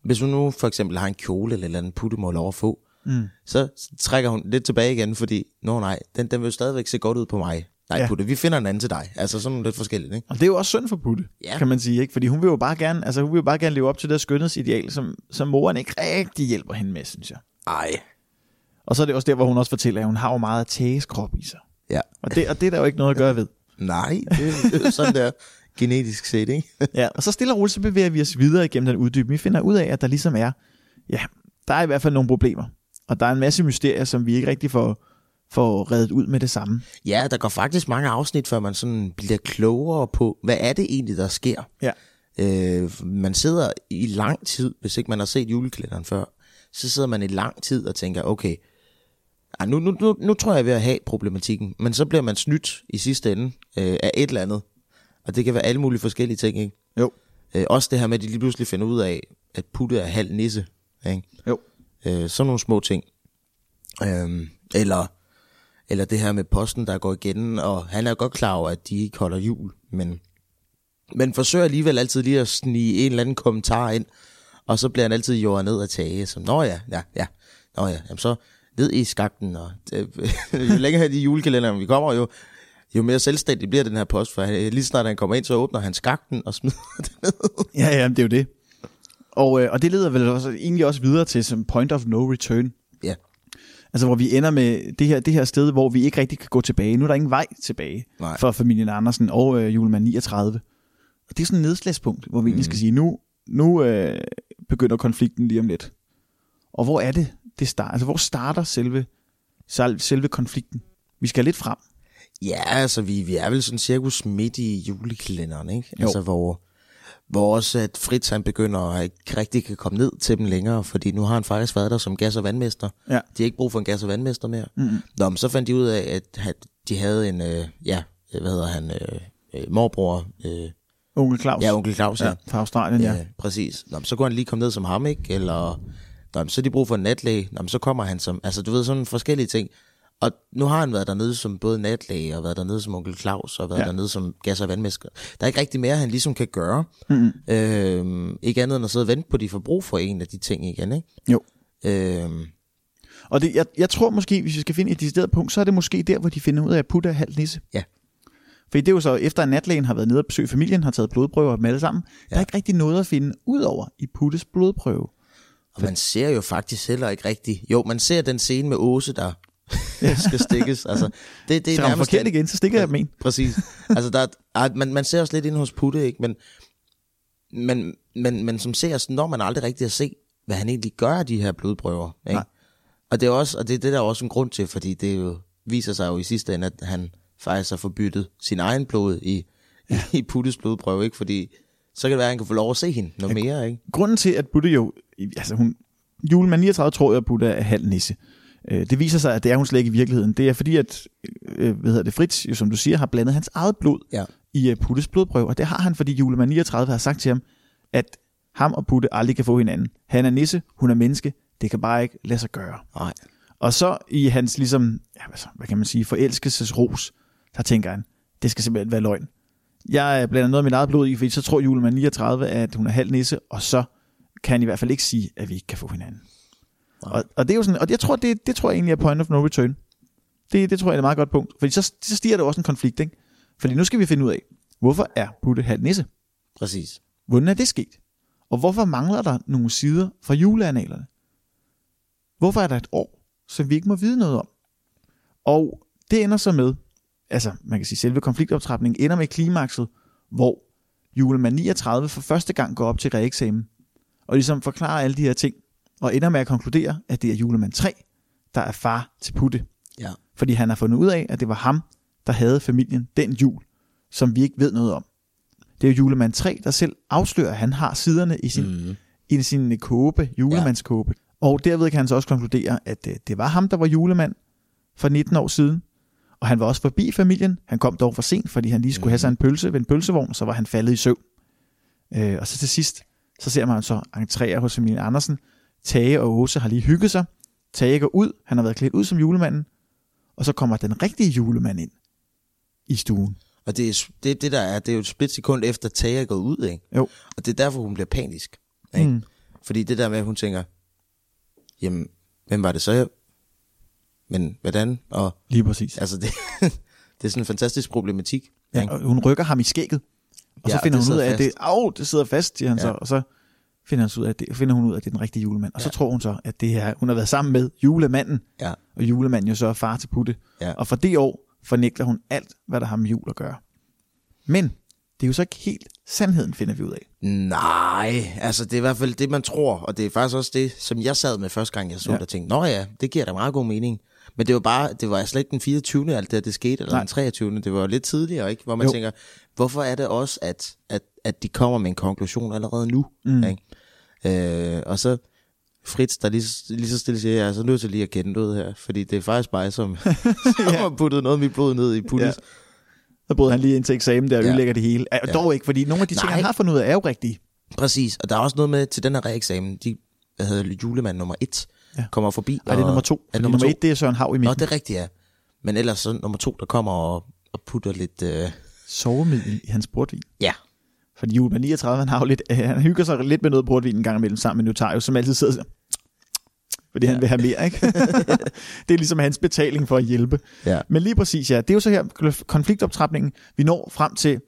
Hvis hun nu for eksempel har en kjole eller andet putte må lov at få, mm. så trækker hun lidt tilbage igen, fordi, nå nej, den, den vil jo stadigvæk se godt ud på mig. Nej, ja. Putte, vi finder en anden til dig. Altså sådan lidt forskelligt, ikke? Og det er jo også synd for Putte, Ja. kan man sige. Ikke? Fordi hun vil jo bare gerne, altså, hun vil jo bare gerne leve op til det skønhedsideal, som, som moren ikke rigtig hjælper hende med, synes jeg. Ej. Og så er det også der, hvor hun også fortæller, at hun har jo meget af Tages krop i sig. Ja. Og det, og det er der jo ikke noget at gøre ved. Nej, det, det er sådan der genetisk set, ikke? Ja, og så stille og roligt, så bevæger vi os videre igennem den uddybning. Vi finder ud af, at der ligesom er, ja, der er i hvert fald nogle problemer. Og der er en masse mysterier, som vi ikke rigtig får, får reddet ud med det samme. Ja, der går faktisk mange afsnit, før man sådan bliver klogere på, hvad er det egentlig, der sker? Ja. Øh, man sidder i lang tid, hvis ikke man har set julekalenderen før, så sidder man i lang tid og tænker, okay, ej, nu, nu, nu, nu tror jeg, jeg er ved at have problematikken. Men så bliver man snydt i sidste ende øh, af et eller andet. Og det kan være alle mulige forskellige ting, ikke? Jo. Øh, også det her med, at de lige pludselig finder ud af, at Putte er halv nisse. Ikke? Jo. Øh, sådan nogle små ting. Øhm, eller, eller det her med posten, der går igen, og han er godt klar over, at de ikke holder jul, men, men forsøger alligevel altid lige at snige en eller anden kommentar ind, og så bliver han altid jordet ned af tage, som, nå ja, ja, ja, nå ja, jamen så ned i skakten, og det, øh, jo længere hen i julekalenderen vi kommer, jo, jo mere selvstændig bliver den her post, for han, lige snart han kommer ind, så åbner han skakten og smider det ned. Ja, ja, det er jo det. Og, øh, og det leder vel også, egentlig også videre til som point of no return. Altså hvor vi ender med det her, det her sted, hvor vi ikke rigtig kan gå tilbage. Nu er der ingen vej tilbage Nej. for familien Andersen og øh, julemand 39. Og det er sådan et nedslagspunkt, hvor vi egentlig skal sige, nu, nu øh, begynder konflikten lige om lidt. Og hvor er det, det starter? Altså hvor starter selve, sel- selve konflikten? Vi skal lidt frem. Ja, altså vi, vi er vel sådan cirkus midt i julekalenderen, ikke? Jo. Altså hvor, hvor også at Fritz han begynder at ikke rigtig kan komme ned til dem længere, fordi nu har han faktisk været der som gas- og vandmester. Ja. De har ikke brug for en gas- og vandmester mere. Mm-hmm. Nå, men så fandt de ud af, at de havde en, øh, ja, øh, hvad hedder han, øh, øh, morbror, øh, Onkel Claus. ja, onkel Claus, ja. ja. Fra Australien, ja. Ja, præcis. Nå, men så kunne han lige komme ned som ham, ikke? Eller, nå, men så har de brug for en natlæge. Nå, men så kommer han som, altså du ved, sådan forskellige ting. Og nu har han været dernede som både natlæge, og været dernede som onkel Claus, og været ja. Dernede som gas- og vandmester. Der er ikke rigtig mere, han ligesom kan gøre. Mm-hmm. Ikke andet end at sidde og vente på, at de får brug for en af de ting igen, ikke? Jo. Øhm, Og det, jeg, jeg tror måske, hvis vi skal finde et decideret punkt, så er det måske der, hvor de finder ud af, at Putte er halv nisse. ja. For det er jo så, efter at natlægen har været nede og besøge familien, har taget blodprøver af dem alle sammen, ja. der er ikke rigtig noget at finde ud over i Puttes blodprøve. Og man ser jo faktisk heller ikke rigtigt. Jo, man ser den scene med Åse, der skal stikkes. Altså, det, det er nærmest forkert igen, så stikker jeg dem en. Præcis. Altså, der, er, man, man ser også lidt ind hos Putte, ikke? Men, men, men, men som ser, når man aldrig rigtig at se, hvad han egentlig gør af de her blodprøver. Ikke? Nej. Og det er også, og det, det er der også en grund til, fordi det jo viser sig jo i sidste ende, at han faktisk har forbyttet sin egen blod i, ja. i Puttes blodprøve, ikke? Fordi så kan det være, at han kan få lov at se hende noget mere, ikke? Grunden til, at Putte jo, altså hun, julemand 39 tror jeg, at Putte er halv nisse. Øh, Det viser sig, at det er hun slet ikke i virkeligheden. Det er fordi, at øh, hvad hedder det, Fritz, jo, som du siger, har blandet hans eget blod Ja. i øh, Puttes blodprøve. Og det har han, fordi julemand 39 har sagt til ham, at ham og Putte aldrig kan få hinanden. Han er nisse, hun er menneske. Det kan bare ikke lade sig gøre. Nej. Og så i hans ligesom, ja, hvad, så, hvad kan man sige, forelskelsesros, der tænker han, det skal simpelthen være løgn. Jeg blander noget af mit eget blod i, fordi så tror julemand 39, at hun er halv nisse, og så kan han i hvert fald ikke sige, at vi ikke kan få hinanden. Og, og, det er jo sådan, og jeg tror, det, det tror jeg egentlig er point of no return. Det, det tror jeg er et meget godt punkt. Fordi så, så stiger der også en konflikt, ikke? Fordi nu skal vi finde ud af, hvorfor er Putte halv nisse? Præcis. Hvordan er det sket? Og hvorfor mangler der nogle sider fra juleanalerne? Hvorfor er der et år, som vi ikke må vide noget om? Og det ender så med, altså man kan sige, selve konfliktoptrapningen ender med klimakset, hvor julemand 39 for første gang går op til reeksamen, og ligesom forklarer alle de her ting, og ender med at konkludere, at det er julemand 3, der er far til Putte. Ja. Fordi han har fundet ud af, at det var ham, der havde familien den jul, som vi ikke ved noget om. Det er jo julemand 3, der selv afslører, at han har siderne i sin, mm. i sin kåbe, julemandskåbe. Ja. Og derved kan han så også konkludere, at det, det var ham, der var julemand for 19 år siden. Og han var også forbi familien. Han kom dog for sent, fordi han lige skulle mm. have sig en pølse ved en pølsevogn, og så var han faldet i søvn. Øh, og så til sidst, så ser man så entrere hos familien Andersen. Tage og Åse har lige hygget sig. Tage går ud, han har været klædt ud som julemanden, og så kommer den rigtige julemand ind i stuen. Og det er det, det der er, det er jo et split sekund efter Tage er gået ud, ikke? Jo. Og det er derfor, hun bliver panisk. Ikke? Mm. Fordi det der med, at hun tænker, jamen, hvem var det så? Men hvordan? Og, Lige præcis. altså, det, det er sådan en fantastisk problematik. Ja, ikke? og hun rykker ham i skægget, og så Ja, finder det hun ud af, at det, au, det sidder fast, siger han. Ja. så, og så finder, ud af, det, finder hun ud af, at det er den rigtige julemand. Og så Ja. tror hun så, at det er, hun har været sammen med julemanden, Ja. og julemanden jo så er far til Putte. Ja. Og for det år fornægter hun alt, hvad der har med jul at gøre. Men det er jo så ikke helt sandheden, finder vi ud af. Nej, altså det er i hvert fald det, man tror, og det er faktisk også det, som jeg sad med første gang, jeg så Ja. det, og tænkte, nå ja, det giver da meget god mening. Men det var bare, det var slet ikke den 24. alt det her, det skete, eller Nej. Den 23. Det var jo lidt tidligere, ikke? Hvor man jo. tænker, hvorfor er det også, at, at, at de kommer med en konklusion allerede nu? Mm. Ikke? Øh, og så Fritz, der lige, lige så stille siger, jeg er så nødt til lige at kende ud her, fordi det er faktisk mig, som, som har puttet noget af mit blod ned i Puttes. Ja. Så brød han lige ind til eksamen der og Ja. ødelægger det hele. Ja. Dog ikke, fordi nogle af de ting, Nej. han har fundet ud af, er jo rigtige. Præcis, og der er også noget med til den her reeksamen, de hvad hedder julemand nummer et, Ja. kommer forbi. Og, er det nummer to? Er det nummer nummer to? et, det er Søren Hav i Nå, midten. det er rigtigt, ja. Men ellers så nummer to, der kommer og, og putter lidt... Øh, Sovemiddel i hans portvin. ja, Fordi julemand 39, han har jo lidt, øh, han hygger sig lidt med noget portvin en gang imellem sammen med Notario, som altid sidder og fordi ja. han vil have mere, ikke? det er ligesom hans betaling for at hjælpe. ja. Men lige præcis, ja, det er jo så her konfliktoptrapningen, vi når frem til,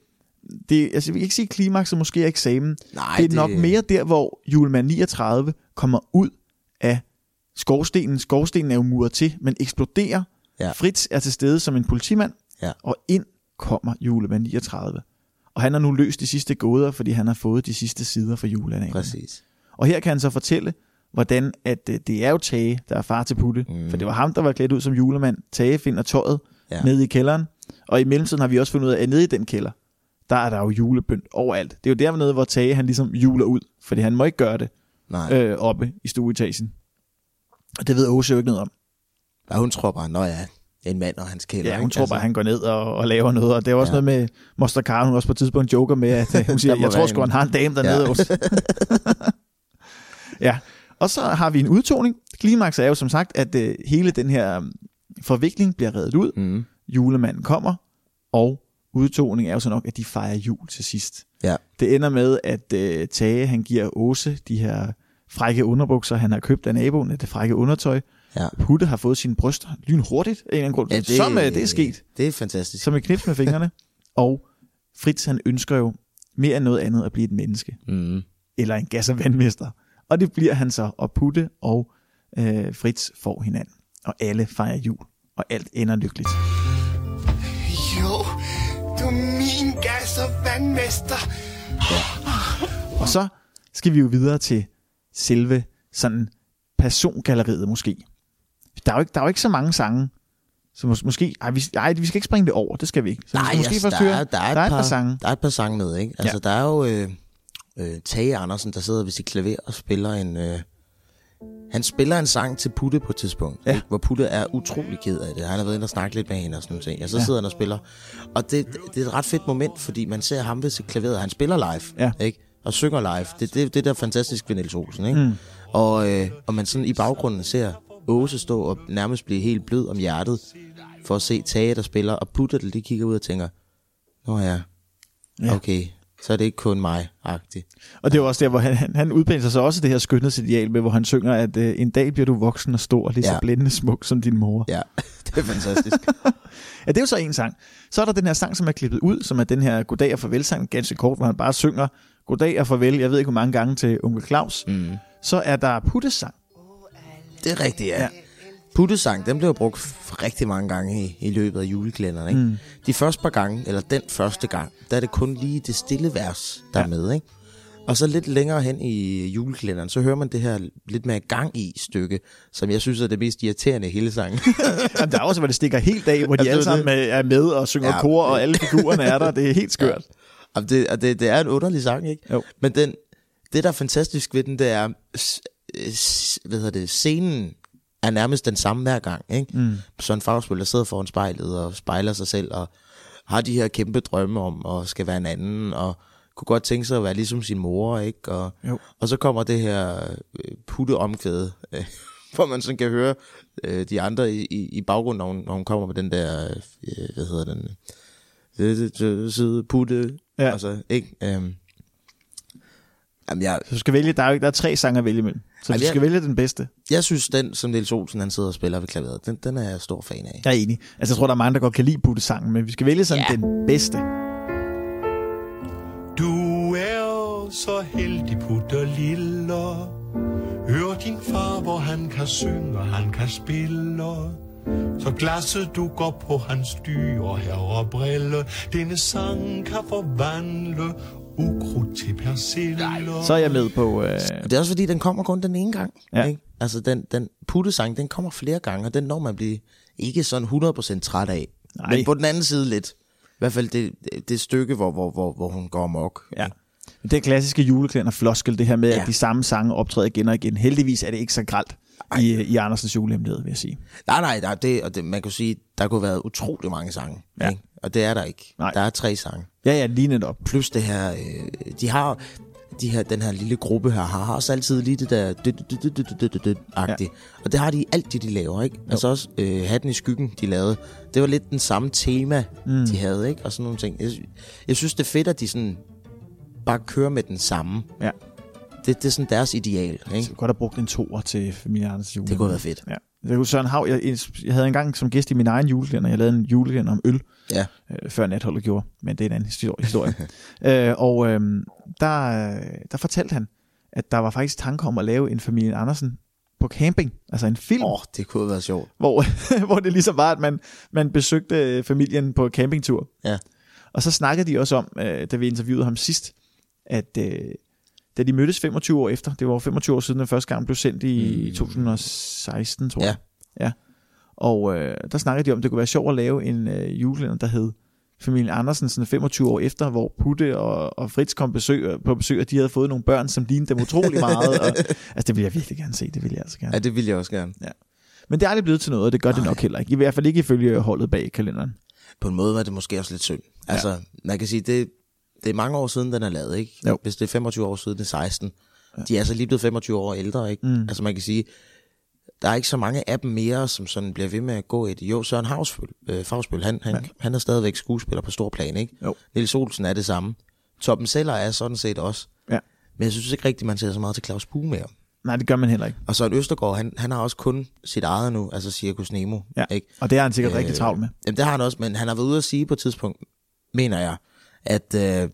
det, altså vi kan ikke sige klimakset, måske er eksamen. Nej, det er nok mere der, hvor julemand 39 kommer ud af skorstenen. Skorstenen er jo muret til, men eksploderer. Ja. Fritz er til stede som en politimand, Ja. og ind kommer julemand 39. Og han har nu løst de sidste gåder, fordi han har fået de sidste sider fra juleanalerne. Præcis. Og her kan han så fortælle, hvordan at øh, det er jo Tage, der er far til Putte. Mm. For det var ham, der var klædt ud som julemand. Tage finder tøjet. Ja. nede i kælderen. Og i mellemtiden har vi også fundet ud af, at nede i den kælder, der er der jo julebønd overalt. Det er jo dernede, hvor Tage han ligesom juler ud. Fordi han må ikke gøre det Nej, øh, oppe i stueetagen. Og det ved Åse jo ikke noget om. ja, hun tror bare, nå ja, en mand og hans kælder. Ja, hun ikke? tror bare, at han går ned og, og laver noget. Og det er også ja. Noget med Moster Karen, hun også på et tidspunkt joker med, at øh, hun siger, jeg tror sgu, han har en dame dernede Ja. også. ja, og så har vi en udtoning. Klimaks er jo som sagt, at øh, hele den her um, forvikling bliver reddet ud. Mm. Julemanden kommer, og udtoning er jo så nok, at de fejrer jul til sidst. Ja. Det ender med, at øh, Tage han giver Åse de her frække underbukser, han har købt af naboen, det frække undertøj. Ja. Putte har fået sine bryster lynhurtigt, af en eller anden grund. Ja, det, som øh, det er sket. Det er fantastisk. Som et knips med fingrene. og Fritz han ønsker jo mere end noget andet at blive et menneske. Mm. Eller en gas- og vandmester. Og det bliver han så. Og Putte og øh, Fritz får hinanden. Og alle fejrer jul. Og alt ender lykkeligt. Jo, du er min gas- og vandmester. Og så skal vi jo videre til selve sådan persongalleriet måske. Der er jo ikke, der er jo ikke så mange sange. Så mås- måske, ej vi, ej, vi skal ikke springe det over, det skal vi ikke. Så Nej, måske altså, der, høre, er, der, er, der er et et par sange. Der er et par sange med, ikke? Altså, Ja. der er jo øh, øh, Tage Andersen, der sidder ved sit klaver og spiller en... Øh, han spiller en sang til Putte på et tidspunkt, Ja. ikke? hvor Putte er utrolig ked af det. Han har været inde og snakke lidt med hende og sådan noget. Og så Ja. sidder han og spiller. Og det, det er et ret fedt moment, fordi man ser ham ved sit klaver. Han spiller live, Ja. ikke? Og synger live. Det, det, det er der fantastisk ved Niels Olsen, ikke? Mm. Og, øh, og man sådan i baggrunden ser Åse stå og nærmest blive helt blød om hjertet for at se Tage, der spiller. Og Putte, der lige kigger ud og tænker, Nå ja, Ja. okay, så er det ikke kun mig-agtigt. Og det er jo også der, hvor han, han, han udpensler sig også det her skønhedsideal med, hvor han synger, at øh, en dag bliver du voksen og stor, lige så Ja. blændende smuk som din mor. Ja, det er fantastisk. Ja, det er jo så en sang. Så er der den her sang, som er klippet ud, som er den her Goddag og farvel sang, ganske kort, hvor han bare synger Goddag og farvel, jeg ved ikke hvor mange gange til onkel Claus. Mm. Så er der Puttes sang. Det er rigtigt, ja. Ja. ja. Puttesang, den blev brugt rigtig mange gange i, i løbet af juleklænderne. Ikke? Mm. De første par gange, eller den første gang, der er det kun lige det stille vers, der ja. er med. Ikke? Og så lidt længere hen i juleklænderen, så hører man det her lidt mere gang i stykke, som jeg synes er det mest irriterende i hele sangen. Jamen, der er også, hvor det stikker helt af, hvor de Ja, det er alle sammen det. er med og synger ja. Ja. kor, og alle figurerne er der. Det er helt skørt. Og det, og det, det er en underlig sang, ikke? Jo. Men den, det, der er fantastisk ved den, det er, hvad hedder det, scenen er nærmest den samme hver gang, ikke? Mm. Så en farvespiller sidder foran spejlet og spejler sig selv, og har de her kæmpe drømme om, at skal være en anden, og kunne godt tænke sig at være ligesom sin mor, ikke? Og, Jo. og så kommer det her øh, putteomkvæde, øh, hvor man sådan kan høre øh, de andre i, i, baggrunden, når hun, når hun kommer med den der, øh, hvad hedder den, øh, søde putte, Ja. altså, ikke? Øhm, jamen, jeg, Så du skal vælge, der er, jo ikke, der er tre sange at vælge imellem. Så Ej, jeg- skal vælge den bedste. jeg synes, den, som Niels Olsen, han sidder og spiller ved klaveret, den, den er jeg stor fan af. Jeg er enig. Altså, jeg tror, der er mange, der godt kan lide Puttes-sangen, men vi skal vælge sådan Ja. den bedste. Du er så heldig, putter lille. Hør din far, hvor han kan synge, han kan spille. Så glasset du går på hans dyre herre brille. Denne sang kan forvandle ukrudt til persille. Så er jeg med på... Øh, Og det er også fordi, den kommer kun den ene gang. Ja. Ikke? Altså, den, den puttesang, den kommer flere gange, og den når man blive ikke sådan 100% træt af. Nej. Men på den anden side lidt. I hvert fald det, det, det stykke, hvor, hvor, hvor, hvor hun går amok. ja. Det klassiske juleklænder floskel, det her med. Ja. at de samme sange optræder igen og igen. Heldigvis er det ikke så gralt i, i Andersens julehemmelighed, vil jeg sige. Nej, nej, der, er det, og det, man kan sige, der kunne have været utrolig mange sange. Ja. Ikke? Og det er der ikke. Nej. Der er tre sange. Ja, ja, lige netop. Plus det her, øh, de har, de her, den her lille gruppe her, har også altid lige det der agtigt. Og det har de i alt det, de laver, ikke? Jo. Altså også øh, Hatten i skyggen, de lavede. Det var lidt den samme tema, mm. de havde, ikke? Og sådan nogle ting. Jeg, jeg synes, det er fedt, at de sådan bare kører med den samme. Ja. Det, det er sådan deres ideal, Jeg ikke? kunne godt have brugt en toer til familie Andersens jule. Det kunne have været fedt. Ja. Jeg kunne Søren Hav, jeg, jeg havde engang som gæst i min egen julekalender, jeg lavede en julekalender om øl, Ja. øh, før natholdet gjorde, men det er en anden histori- historie. øh, og øh, der, der fortalte han, at der var faktisk tanker om at lave en familie Andersen på camping, altså en film, Åh, oh, det kunne været sjovt. hvor, hvor det ligesom var, at man, man besøgte familien på campingtur. Ja. Og så snakkede de også om, øh, da vi interviewede ham sidst, at øh, da de mødtes 25 år efter, det var 25 år siden, den første gang blev sendt i 2016, tror jeg. Ja. ja. Og øh, der snakkede de om, at det kunne være sjovt at lave en øh, julekalender, der hed familien Andersen, sådan 25 år efter, hvor Putte og, og Fritz kom besøg, på besøg, og de havde fået nogle børn, som lignede dem utrolig meget. og, altså, det vil jeg virkelig gerne se, det vil jeg altså gerne. Ja, det ville jeg også gerne. Men det er aldrig blevet til noget, og det gør det nok heller ikke. I hvert fald ikke ifølge holdet bag kalenderen. på en måde var det måske også lidt synd. Altså, ja. man kan sige, det, det er mange år siden, den er lavet, ikke? Jo. Hvis det er 25 år siden, det er 16. Ja. De er altså lige blevet 25 år ældre, ikke? Mm. Altså, man kan sige, der er ikke så mange af dem mere, som sådan bliver ved med at gå et... Jo, Søren Havsbøl, øh, Favsbøl, han, han, ja. han er stadigvæk skuespiller på stor plan, ikke? Jo. Niels Olsen er det samme. Toppen Seller er sådan set også. Ja. Men jeg synes ikke rigtigt, man ser så meget til Claus Bue mere. Nej, det gør man heller ikke. Og Søren Østergaard, han, han har også kun sit eget nu, altså Circus Nemo. Ja. Ikke? Og det er han sikkert Øh, rigtig travlt med. Jamen, det har han også, men han har været ude at sige på et tidspunkt, mener jeg, at, øh,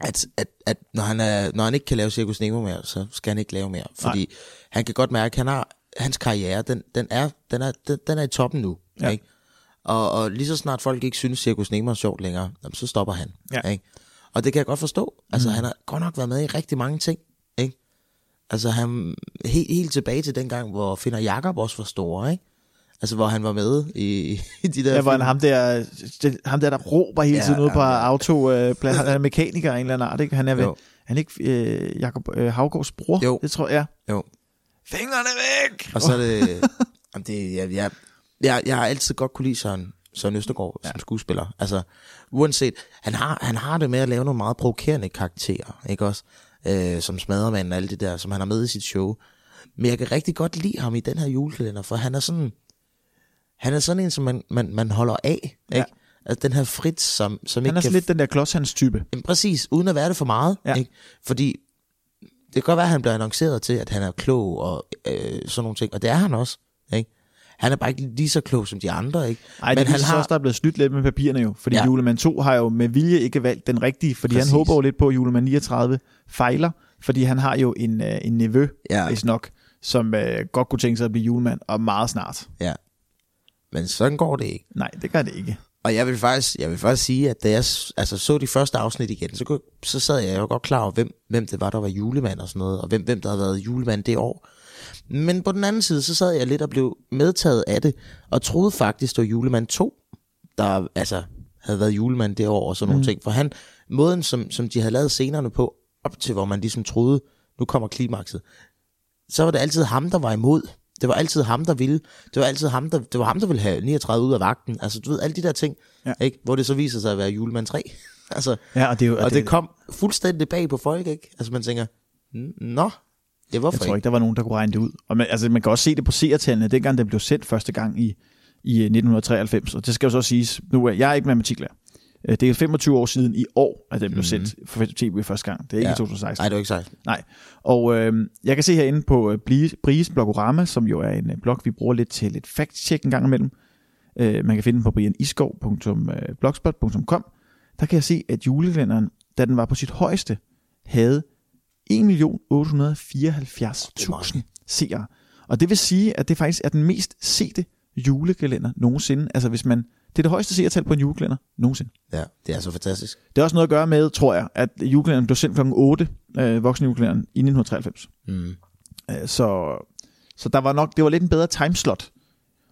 at, at, at når, han er, når han ikke kan lave Circus Nemo mere, så skal han ikke lave mere. Fordi Nej. han kan godt mærke, at han har, hans karriere, den, den, er, den, er, den, den er i toppen nu. Ja. Ikke? Og, og lige så snart folk ikke synes, Circus Nemo er sjovt længere, jamen, så stopper han. Ja. Ikke? Og det kan jeg godt forstå. Altså, mm. han har godt nok været med i rigtig mange ting. Ikke? Altså, han, helt, helt tilbage til den gang, hvor Finder Jakob også var stor, ikke? Altså, hvor han var med i, i de der Ja, hvor han, ham, der, det- ham der, der råber hele Ja, tiden ude på ja, ja. autoplads. Han er mekaniker af en eller anden art, ikke? Han er, Jo. han er ikke øh, Jacob øh, Havgårds bror? Jo. Det tror jeg. Jo. Fingrene væk! Og så er det... jamen, det jeg, jeg, jeg, jeg har altid godt kunne lide Søren, Søren Østergaard ja. som skuespiller. Altså, uanset... Han har, han har det med at lave nogle meget provokerende karakterer, ikke også? Øh, som smadremanden og alt det der, som han har med i sit show. Men jeg kan rigtig godt lide ham i den her julekalender, for han er sådan... Han er sådan en, som man, man, man holder af, ikke? Ja. Altså den her Fritz, som, som Han ikke er kan... lidt den der klodshands type. Jamen, præcis, uden at være det for meget. Ja. Ikke? Fordi det kan godt være, at han bliver annonceret til, at han er klog og øh, sådan nogle ting. Og det er han også. Ikke? Han er bare ikke lige så klog som de andre. Ikke? Nej, det han har... også, der er blevet snydt lidt med papirerne jo. Fordi ja. Julemand 2 har jo med vilje ikke valgt den rigtige, fordi Præcis. Han håber jo lidt på, at julemand 39 fejler, fordi han har jo en, øh, en nevø, ja. Ja. nok, som øh, godt kunne tænke sig at blive julemand, og meget snart. Ja. Men sådan går det ikke. Nej, det gør det ikke. Og jeg vil faktisk, jeg vil faktisk sige, at da jeg altså, så de første afsnit igen, så, kunne, så sad jeg jo godt klar over, hvem, hvem det var, der var julemand og sådan noget, og hvem, hvem der havde været julemand det år. Men på den anden side, så sad jeg lidt og blev medtaget af det, og troede faktisk, det var julemand 2, der altså, havde været julemand det år og sådan nogle ting. For han, måden, som, som de havde lavet scenerne på, op til hvor man ligesom troede, nu kommer klimakset, så var det altid ham, der var imod. Det var altid ham, der ville. Det var altid ham, der, det var ham, der ville have 39 ud af vagten. Altså, du ved, alle de der ting, Ja. ja. ikke? hvor det så viser sig at være julemand 3. altså, Ja, og det jo... og det kom fuldstændig bag på folk, ikke? Altså, man tænker, "N- nå, det er hvorfor Jeg tror ikke, der var nogen, der kunne regne det ud. Og man, altså, man kan også se det på seertallene, dengang den blev sendt første gang i, i øh, 1993. Og det skal jo så siges, nu er jeg er ikke matematiklærer. Øh, Det er 25 år siden i år, at den blev sendt for tv første gang. Det er ikke Ja. i 2016. Nej, det var ikke sejt. Nej. Og øh, jeg kan se herinde på øh, Bries Blogorama, som jo er en øh, blog, vi bruger lidt til lidt fact-check en gang imellem. Øh, man kan finde den på brianiskov.blogspot.com. Der kan jeg se, at julekalenderen, da den var på sit højeste, havde 1.874.000 seere. Og det vil sige, at det faktisk er den mest sete julekalender nogensinde. Altså hvis man, det er det højeste seertal på en julekalender nogensinde. Ja, det er så fantastisk. Det har også noget at gøre med, tror jeg, at julekalenderen blev sendt kl. 8, øh, voksenjulekalenderen, i 1993. Mm. Øh, Så, så der var nok, det var lidt en bedre timeslot.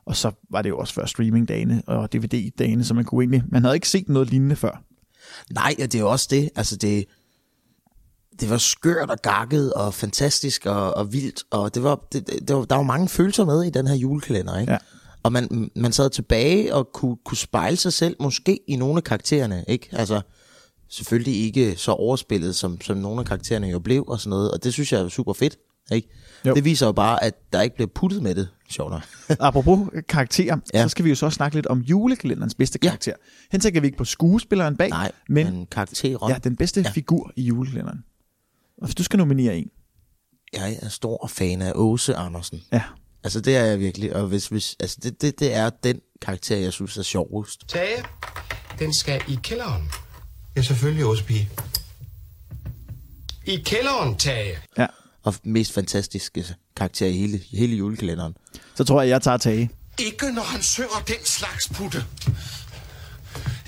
Og så var det jo også før streamingdagene og DVD-dagene, så man kunne egentlig, man havde ikke set noget lignende før. Nej, og det er jo også det. Altså, det, det var skørt og gakket og fantastisk og, og vildt. Og det var, det, det, det var, der var mange følelser med i den her julekalender, ikke? Ja. Og man, man sad tilbage og kunne, kunne spejle sig selv måske i nogle af karaktererne, ikke? Altså, selvfølgelig ikke så overspillet, som, som nogle af karaktererne jo blev og sådan noget. Og det synes jeg er super fedt, ikke? Jo. Det viser jo bare, at der ikke bliver puttet med det, sjovt nok. Apropos karakterer, ja. Ja. så skal vi jo så snakke lidt om julekalenderens bedste Ja. karakter. Her tænker vi ikke på skuespilleren bag, Nej, men men karakterer. ja, den bedste ja. Ja. figur i julekalenderen. Og hvis du skal nominere en. Jeg er stor fan af Åse Andersen. Ja, Altså, det er jeg virkelig. Og hvis, hvis, altså, det, det, det er den karakter, jeg synes er sjovest. Tage, den skal i kælderen. Ja, selvfølgelig også, pige. I kælderen, Tage. ja. Og mest fantastiske karakter i hele, hele julekalenderen. Så tror jeg, jeg tager Tage. Ikke når han synger den slags putte.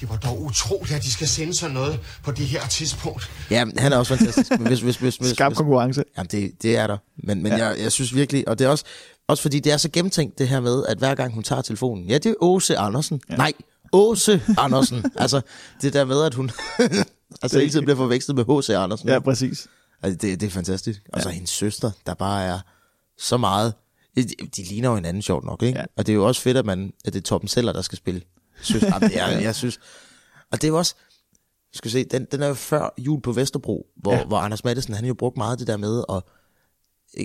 Det var dog utroligt, at de skal sende sådan noget på det her tidspunkt. Ja, han er også fantastisk. Men hvis, hvis, hvis, hvis, Skarp hvis, konkurrence. Jamen, det, det er der. Men, men ja. jeg, jeg synes virkelig, og det er også, også fordi det er så gennemtænkt det her med, at hver gang hun tager telefonen, ja, det er Åse Andersen. Ja. Nej, Åse Andersen. altså, det der med, at hun altså hele tiden bliver forvekslet med H.C. Andersen. Ja, præcis. Altså, det, det er fantastisk. Og så hendes søster, der bare er så meget... De, de ligner jo hinanden sjovt nok, ikke? Ja. Ja. Og det er jo også fedt, at, man, at det er Torben Seller, der skal spille søster. Jamen, det er, jeg synes... Og det er jo også... Skal se, den, den er jo før jul på Vesterbro, hvor, Ja. ja. hvor Anders Madsen, han jo brugt meget det der med at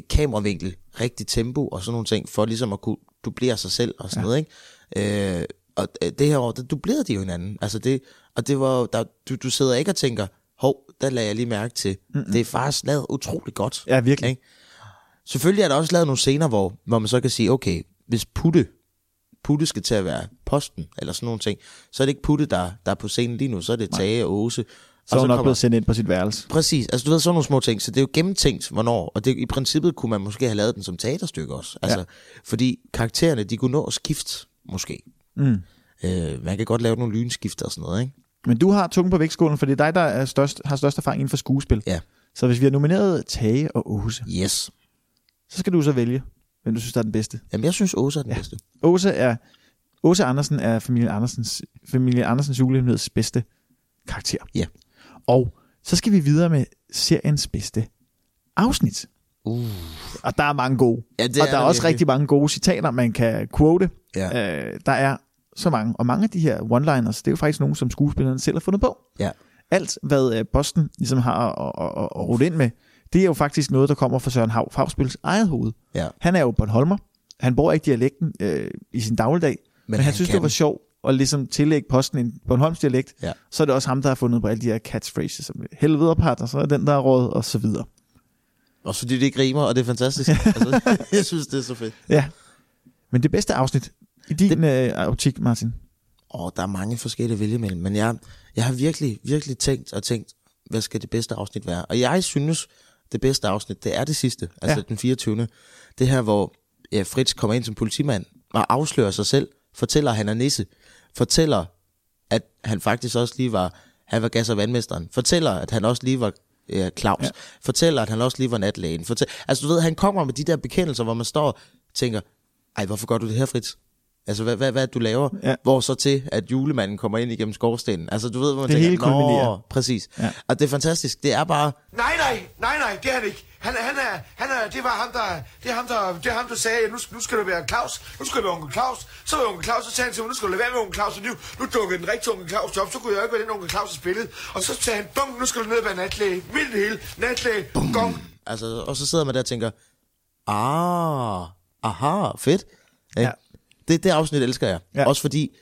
kameravinkel, rigtig tempo og sådan nogle ting, for ligesom at kunne dublere sig selv og sådan ja. noget, ikke? Øh, og øh, det her år, der dublerede de jo hinanden. Altså det, og det var der, du, du sidder ikke og tænker, hov, der lagde jeg lige mærke til. Mm-mm. Det er faktisk lavet utroligt godt. Ja, virkelig. Ikke? Selvfølgelig er der også lavet nogle scener, hvor, hvor man så kan sige, okay, hvis Putte, Putte skal til at være posten, eller sådan nogle ting, så er det ikke Putte, der, der er på scenen lige nu, så er det Tage og Åse. Så er hun nok blevet sendt ind på sit værelse. Præcis, altså du ved, sådan nogle små ting, så det er jo gennemtænkt, hvornår, og det, i princippet kunne man måske have lavet den som teaterstykke også, altså, Ja. fordi karaktererne, de kunne nå at skifte, måske. Mm. Øh, man kan godt lave nogle lynskifter og sådan noget, ikke? Men du har tungen på vægtskålen, for det er dig, der er størst, har størst erfaring inden for skuespil. Ja. Så hvis vi har nomineret Tage og Åse, Yes. så skal du så vælge, hvem du synes, der er den bedste. Jamen, jeg synes Åse er den ja. bedste. Åse er Åse Andersen er familie Andersens, familie Andersens julehemmeligheds bedste karakter. Ja. Og så skal vi videre med seriens bedste afsnit. Uh. Og der er mange gode. Ja, det og er der er også virkelig. rigtig mange gode citater, man kan quote. Ja. Øh, der er så mange. Og mange af de her one-liners, det er jo faktisk nogen, som skuespillerne selv har fundet på. Ja. Alt, hvad øh, Boston ligesom har at, at, at, at rute ind med, det er jo faktisk noget, der kommer fra Søren Hav, Fagspils eget hoved. Ja. Han er jo Bornholmer. Han bruger ikke dialekten øh, i sin dagligdag, men, men han, han synes, kan. det var sjovt og ligesom tillægge posten en Bornholms dialekt, Ja. så er det også ham, der har fundet på alle de her catchphrases, som helvede og så er den, der er råd, og så videre. Også fordi det ikke rimer, og det er fantastisk. altså, jeg synes, det er så fedt. Ja. Men det bedste afsnit i din det... øh, optik, Martin? Og der er mange forskellige vælge mellem, men jeg, jeg har virkelig, virkelig tænkt og tænkt, hvad skal det bedste afsnit være? Og jeg synes, det bedste afsnit, det er det sidste, altså ja. den 24. Det her, hvor ja, Fritz kommer ind som politimand og afslører sig selv, fortæller, at han er nisse, fortæller, at han faktisk også lige var, han var gas- og vandmesteren, fortæller, at han også lige var ja, Claus, Ja. fortæller, at han også lige var natlægen. Fortæller, altså du ved, han kommer med de der bekendelser, hvor man står og tænker, ej, hvorfor gør du det her, Fritz? Altså, hvad, hvad, hvad du laver? Ja. Hvor så til, at julemanden kommer ind igennem skorstenen. Altså, du ved, hvor man Det tænker, hele præcis. Ja. Og det er fantastisk. Det er bare, Nej, nej, nej, nej, det er han ikke. Han, er- han, er, han er, det var ham, der, det er ham, der, det er ham, der sagde, at nu, skal- nu skal du være Claus, nu skal du være onkel Claus. Så var onkel Claus, så sagde han til mig, nu skal du lade være med onkel Claus, og nu, nu dukkede den rigtige onkel Claus op, så kunne jeg ikke være den onkel Claus, der spillede. Og så sagde han, bum, nu skal du ned og være natlæge, vildt det hele, natlæge, gong. altså, og så sidder man der og tænker, ah, aha, fedt. Ja. Ja. Det, det afsnit elsker jeg. Ja. Også fordi,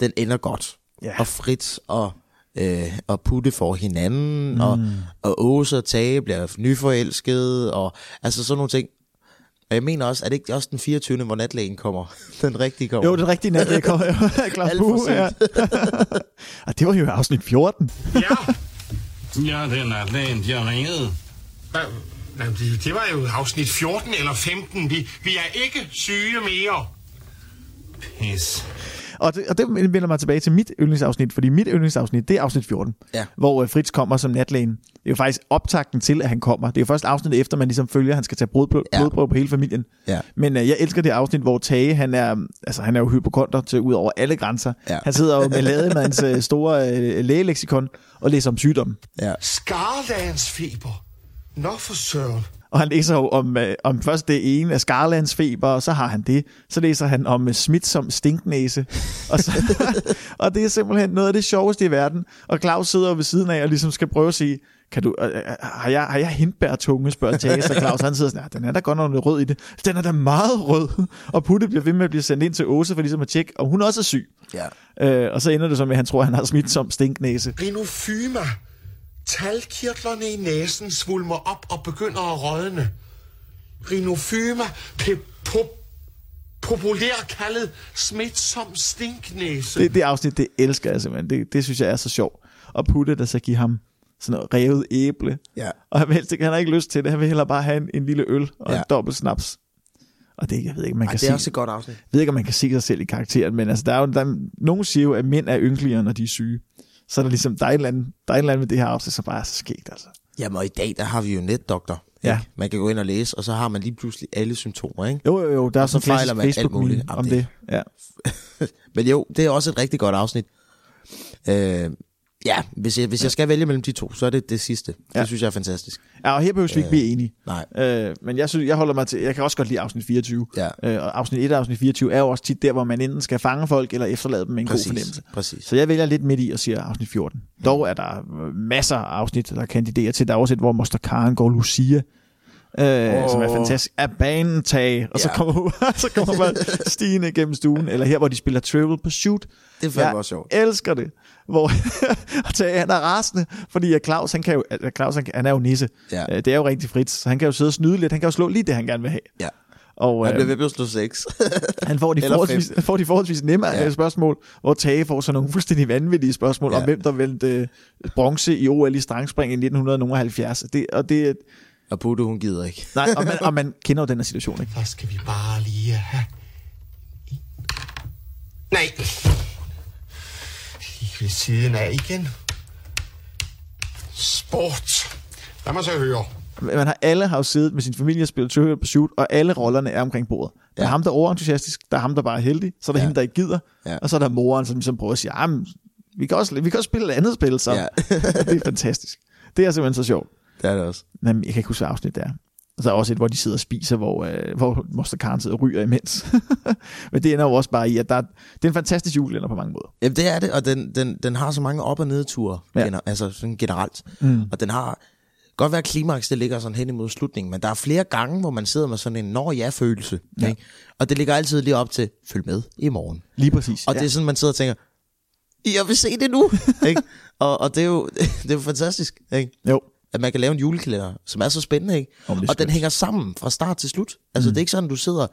den ender godt. Ja. Og Fritz og, øh, og Putte får hinanden, mm. og, og Åse og Tage bliver nyforelskede, og altså sådan nogle ting. Og jeg mener også, at det ikke også den 24. hvor natlægen kommer. Den rigtige kommer. Jo, det er rigtigt, net, det kommer. Claus Alt for ja. og det var jo afsnit 14. Ja, Ja, det er natlægen, de har ringet. Det, det var jo afsnit 14 eller 15. Vi, vi er ikke syge mere. Pis. Og det, og det vender mig tilbage til mit yndlingsafsnit, fordi mit yndlingsafsnit, det er afsnit 14, Ja. hvor øh, Fritz kommer som natlægen. Det er jo faktisk optakten til, at han kommer. Det er jo først afsnittet efter, man ligesom følger, at han skal tage blodprøve, ja. Blodprøve på hele familien. Ja. Men øh, jeg elsker det afsnit, hvor Tage, han er, altså, han er jo hypokonter til ud over alle grænser. Ja. Han sidder jo med lademands øh, store øh, lægeleksikon og læser om sygdom. Ja. Skarlandsfeber. Nå for søren. Og han læser jo om, øh, om først det ene af skarlandsfeber, og så har han det. Så læser han om øh, smitsom stinknæse. Og, så, og det er simpelthen noget af det sjoveste i verden. Og Claus sidder ved siden af og ligesom skal prøve at sige, kan du, øh, øh, har, jeg, har jeg hindbærtunge, spørger Tage, så Claus han sidder sådan, "Ja, den er der godt nok noget rød i det. Den er da meget rød. Og Putte bliver ved med at blive sendt ind til Åse for ligesom at tjekke, om hun også er syg. Ja. Øh, og så ender det så med, at han tror, at han har smitsom stinknæse. Rinofyma. Talkirtlerne i næsen svulmer op og begynder at rådne. Rinofyma, pe- po- populært kaldet smitsom stinknæse. Det, det afsnit, det elsker jeg simpelthen. Det, det synes jeg er så sjovt. Og Putte, der så giver ham sådan noget revet æble. Ja. Og han, helst, ikke- han har ikke lyst til det. Han vil hellere bare have en, en lille øl og ja. En dobbelt snaps. Og det, jeg ved ikke, man Ej, kan det er se, også et godt afsnit. ved ikke, om man kan se sig selv i karakteren, men altså, der er jo, der, er- nogen siger jo, at mænd er ynkeligere, når de er syge. Så er der ligesom, der er eller andet, der er et eller andet med det her afsnit, som bare er så skægt, altså. Jamen, og i dag, der har vi jo netdoktor. Ja. Ikke? Man kan gå ind og læse, og så har man lige pludselig alle symptomer, ikke? Jo, jo, jo, der er Og så en fejler man alt facebook muligt. meme om det. det- Ja. Men jo, det er også et rigtig godt afsnit. Øh, ja, hvis jeg, hvis jeg skal vælge mellem de to, så er det det sidste. Ja. Det synes jeg er fantastisk. ja, og her behøver vi ikke blive enige. Nej. Øh, men jeg, synes, jeg holder mig til, jeg kan også godt lide afsnit 24. Ja. Øh, og afsnit 1 og afsnit 24 er jo også tit der, hvor man enten skal fange folk, eller efterlade dem med en Præcis. god fornemmelse. Præcis. Så jeg vælger lidt midt i og siger afsnit 14. Dog er der øh, masser af afsnit, der kandiderer til. Der er også et, hvor Moster Karen går Lucia. Øh, oh. Som er fantastisk. Af banen tag, og så Ja. kommer, så kommer man stigende gennem stuen. Eller her, hvor de spiller Trivial Pursuit. Det er fandme også sjovt. elsker det. Hvor og Tage, han er rasende, fordi at Claus, han, kan jo, at Claus, han, han er jo nisse. Ja. Øh, Det er jo rigtig frit, så han kan jo sidde og snyde lidt. Han kan jo slå lige det, han gerne vil have. Ja. Og, Han øh, bliver ved med at slå seks. han får de, forholdsvis, får de forholdsvis nemme ja. Ja. spørgsmål, hvor Tage får sådan nogle fuldstændig vanvittige spørgsmål ja. om, hvem der vendte øh, bronze i OL i strangspring i 1970. Det, og det, og Putte, hun gider ikke. nej, og, man, og man kender jo den her situation, ikke? Så skal vi bare lige have... Nej. Lige ved siden af igen. Sport. Lad mig så høre. Man har, alle har jo siddet med sin familie og spillet Trivial Pursuit, og alle rollerne er omkring bordet. Der er Ja. ham, der er overentusiastisk, der er ham, der bare er heldig, så er der ja. Hende, der ikke gider, Ja. og så er der moren, som, som prøver at sige, "Ah, vi kan, også, vi kan også spille et andet spil sammen. Ja. det er fantastisk. Det er simpelthen så sjovt. Det er det også. Jamen, jeg kan ikke huske, hvad afsnit det er. Og så er der også et, hvor de sidder og spiser, hvor, øh, hvor Moster Karen sidder og ryger imens. Men det ender jo også bare i, at der er, det er en fantastisk julelænder på mange måder. Jamen, det er det, og den, den, den har så mange op- og nedture, Ja. ja. gener, altså sådan generelt. Mm. Og den har godt være, at klimaks det ligger sådan hen imod slutningen, men der er flere gange, hvor man sidder med sådan en når ja-følelse. Ja. Ikke? Og det ligger altid lige op til, følg med i morgen. Lige præcis. Og ja. det er sådan, man sidder og tænker, jeg vil se det nu. ikke? Og, og det, er jo, det er jo fantastisk. Ikke? Jo. At man kan lave en julekalender, som er så spændende. Ikke? Er og den hænger sammen fra start til slut. Altså, mm. det er ikke sådan, du sidder...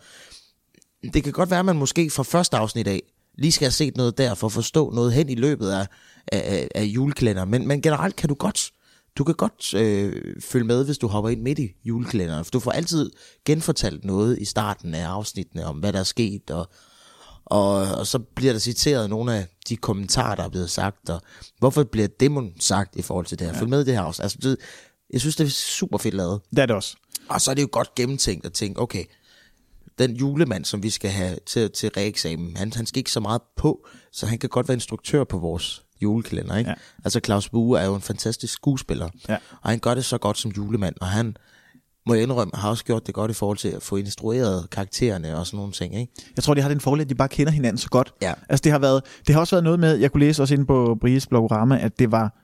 Det kan godt være, at man måske fra første afsnit af lige skal have set noget der, for at forstå noget hen i løbet af, af, af, af julekalenderen. Men, men generelt kan du godt... Du kan godt øh, følge med, hvis du hopper ind midt i julekalenderen. For du får altid genfortalt noget i starten af afsnittene om, hvad der er sket, og, og, og så bliver der citeret nogle af de kommentarer, der er blevet sagt, og hvorfor bliver det mon sagt i forhold til det her. Ja. Følg med det her afsnit. Altså, det, jeg synes, det er super fedt lavet. Det er det også. Og så er det jo godt gennemtænkt at tænke, okay, den julemand, som vi skal have til, til reeksamen, han, han skal ikke så meget på, så han kan godt være instruktør på vores julekalender. Ikke? Ja. Ja. Altså Claus Bue er jo en fantastisk skuespiller, Ja. og han gør det så godt som julemand, og han, må jeg indrømme, har også gjort det godt i forhold til at få instrueret karaktererne og sådan nogle ting. Ikke? Jeg tror, de har den fordel, at de bare kender hinanden så godt. Ja. Altså, det har, været, det har også været noget med, jeg kunne læse også inde på Bries blogorama, at det var,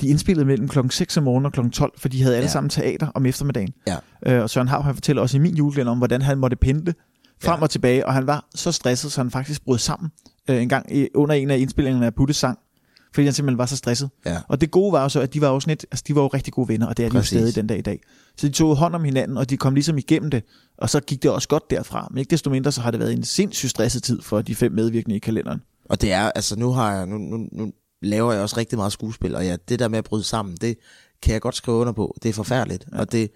de indspillede mellem klokken 6 om morgenen og klokken 12, for de havde alle ja. Ja. sammen teater om eftermiddagen. Ja. Øh, og Søren Hav, han fortæller også i min julekalender om, hvordan han måtte pendle frem Ja. og tilbage, og han var så stresset, så han faktisk brød sammen øh, en gang i, under en af indspillingerne af Puttes sang, fordi han simpelthen var så stresset. Ja. Og det gode var jo så, at de var jo sådan et, altså de var jo rigtig gode venner, og det er de jo Præcis. stadig den dag i dag. Så de tog hånd om hinanden, og de kom ligesom igennem det, og så gik det også godt derfra. Men ikke desto mindre, så har det været en sindssygt stresset tid for de fem medvirkende i kalenderen. Og det er, altså nu har jeg, nu, nu, nu laver jeg også rigtig meget skuespil, og ja, det der med at bryde sammen, det kan jeg godt skrive under på. Det er forfærdeligt, ja. og det,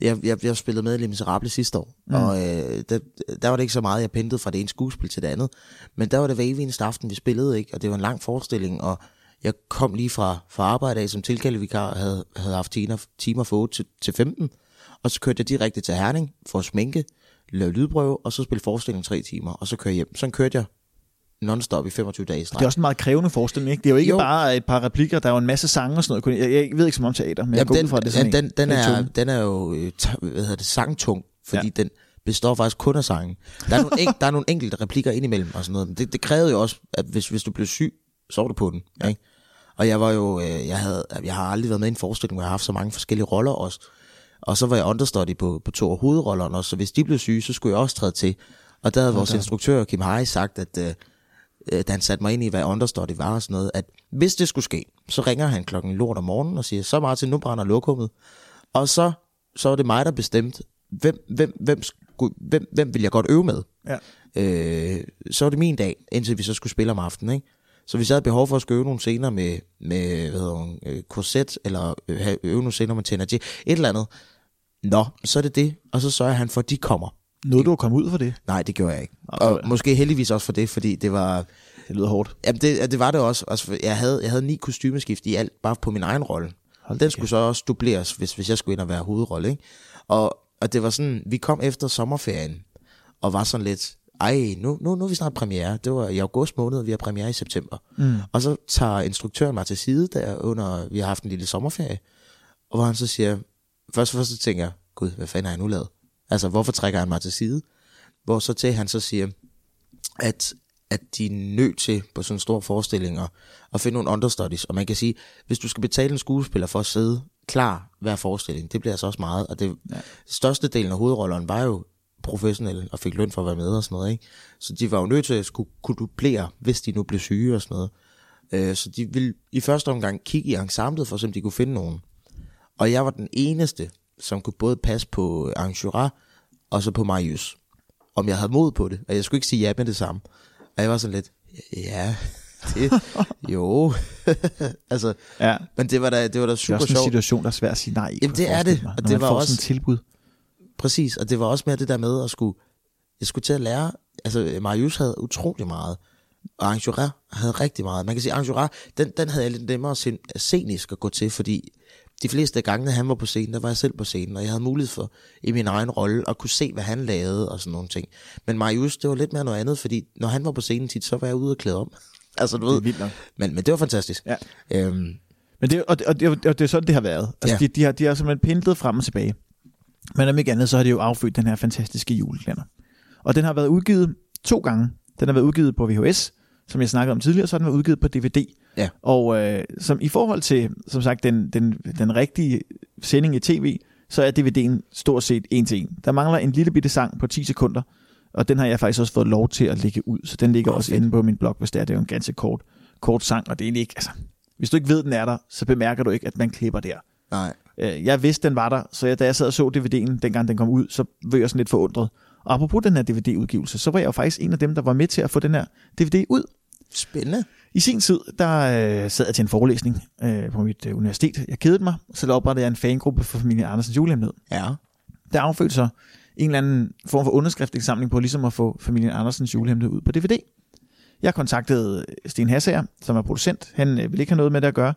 jeg, jeg, jeg spillede med i Les Miserables sidste år, mm. og øh, der, der var det ikke så meget, jeg pendlede fra det ene skuespil til det andet, men der var det hver eneste aften, vi spillede, ikke? og det var en lang forestilling, og jeg kom lige fra, fra arbejde af som tilkaldevikar, havde, havde haft timer, timer fra 8 til, til 15, og så kørte jeg direkte til Herning for at sminke, lave lydprøve, og så spille forestilling tre timer, og så kørte jeg hjem. Sådan kørte jeg non-stop i 25 dage streg. Det er også en meget krævende forestilling, ikke? Det er jo ikke jo. Bare et par replikker, der er jo en masse sange og sådan noget. Jeg, jeg ved ikke så meget om teater, men jeg Jamen, går ud den, fra, det er sådan den, en. den, den, er, tunge. den er jo øh, hvad hedder det, sangtung, fordi Ja. den består faktisk kun af sange. Der er nogle, en, der er nogle enkelte replikker indimellem og sådan noget, men det, det krævede jo også, at hvis, hvis du blev syg, så var du på den. Ja. Ikke? Og jeg var jo, øh, jeg, havde, jeg har aldrig været med i en forestilling, hvor jeg har haft så mange forskellige roller også. Og så var jeg understudy på, på to af hovedrollerne også, så hvis de blev syge, så skulle jeg også træde til. Og der havde vores instruktør, Kim Harry, sagt, at øh, øh, da han satte mig ind i, hvad understudy var og sådan noget, at hvis det skulle ske, så ringer han klokken lort om morgenen og siger, så Martin, nu brænder lokummet. Og så, så var det mig, der bestemte, hvem, hvem, hvem, skulle, hvem, hvem vil jeg godt øve med. Ja. Øh, så var det min dag, indtil vi så skulle spille om aftenen. Ikke? Så hvis jeg havde behov for at øve nogle scener med, med hvad hedder hun, øh, korset, eller øh, øve nogle scener med Thénardier, et eller andet, nå, så er det det, og så sørger han for, at de kommer. Nåede du at komme ud for det? Nej, det gjorde jeg ikke. Nå, Og måske heldigvis også for det, fordi det var... Det lyder hårdt. Jamen, det, det var det også. Altså, jeg, havde, jeg havde ni kostymeskift i alt, bare på min egen rolle. Den skulle så også dubleres, hvis, hvis jeg skulle ind og være hovedrolle. Ikke? Og, og det var sådan, vi kom efter sommerferien, og var sådan lidt, ej, nu, nu, nu er vi snart premiere. Det var i august måned, vi har premiere i september. Mm. Og så tager instruktøren mig til side, der under, vi har haft en lille sommerferie, og hvor han så siger, først og først så tænker jeg, gud, hvad fanden har jeg nu lavet? Altså, hvorfor trækker han mig til side? Hvor så til han så siger, at, at de er nødt til på sådan en stor forestilling at, finde nogle understudies. Og man kan sige, hvis du skal betale en skuespiller for at sidde klar hver forestilling, det bliver altså også meget. Og det ja. største delen af hovedrollerne var jo professionelle og fik løn for at være med og sådan noget. Ikke? Så de var jo nødt til at skulle kunne dublere, hvis de nu blev syge og sådan noget. Øh, så de ville i første omgang kigge i ensemblet, for se, om de kunne finde nogen. Og jeg var den eneste, som kunne både passe på Angura og så på Marius. Om jeg havde mod på det. Og jeg skulle ikke sige ja med det samme. Og jeg var sådan lidt, ja, det, jo. altså, Ja. men det var da, det var da Det er super også en sjovt. situation, der er svært at sige nej. Jamen, det er det, mig, og det var også- sådan et tilbud. Præcis, og det var også mere det der med at skulle, jeg skulle til at lære, altså Marius havde utrolig meget, og Angura havde rigtig meget. Man kan sige, Angura, den, den havde jeg lidt nemmere scenisk at gå til, fordi de fleste gange, han var på scenen, der var jeg selv på scenen, og jeg havde mulighed for i min egen rolle at kunne se, hvad han lavede og sådan nogle ting. Men Marius, det var lidt mere noget andet, fordi når han var på scenen tit, så var jeg ude og klæde om. altså, du Det er ved. vildt nok. Men, men det var fantastisk. Ja. Øhm, Men det, og, det, og, det, og det er sådan, det har været. Altså, Ja. de, de, har, de har simpelthen pendlet frem og tilbage. Men om ikke andet, så har det jo affødt den her fantastiske julekalender. Og den har været udgivet to gange. Den har været udgivet på VHS, som jeg snakkede om tidligere, så den været udgivet på DVD. Ja. Og øh, som i forhold til, som sagt, den, den, den rigtige sending i tv, så er DVD'en stort set en til en. Der mangler en lille bitte sang på 10 sekunder, og den har jeg faktisk også fået lov til at lægge ud, så den ligger Åh, også fedt. inde på min blog, hvis det er. Det er jo en ganske kort, kort sang, og det er egentlig ikke, altså, hvis du ikke ved, den er der, så bemærker du ikke, at man klipper der. Nej. Øh, Jeg vidste, den var der, så jeg, da jeg sad og så DVD'en, dengang den kom ud, så var jeg sådan lidt forundret. Og apropos den her DVD-udgivelse, så var jeg jo faktisk en af dem, der var med til at få den her DVD ud. Spændende. I sin tid, der øh, sad jeg til en forelæsning øh, på mit øh, universitet. Jeg kedede mig, så der oprettede jeg en fangruppe for familien Andersens julehemmelighed. Ja. Der affødte så en eller anden form for underskriftindsamling på ligesom at få familien Andersens julehemmelighed ud på DVD. Jeg kontaktede Sten Hassager, som er producent. Han øh, ville ikke have noget med det at gøre.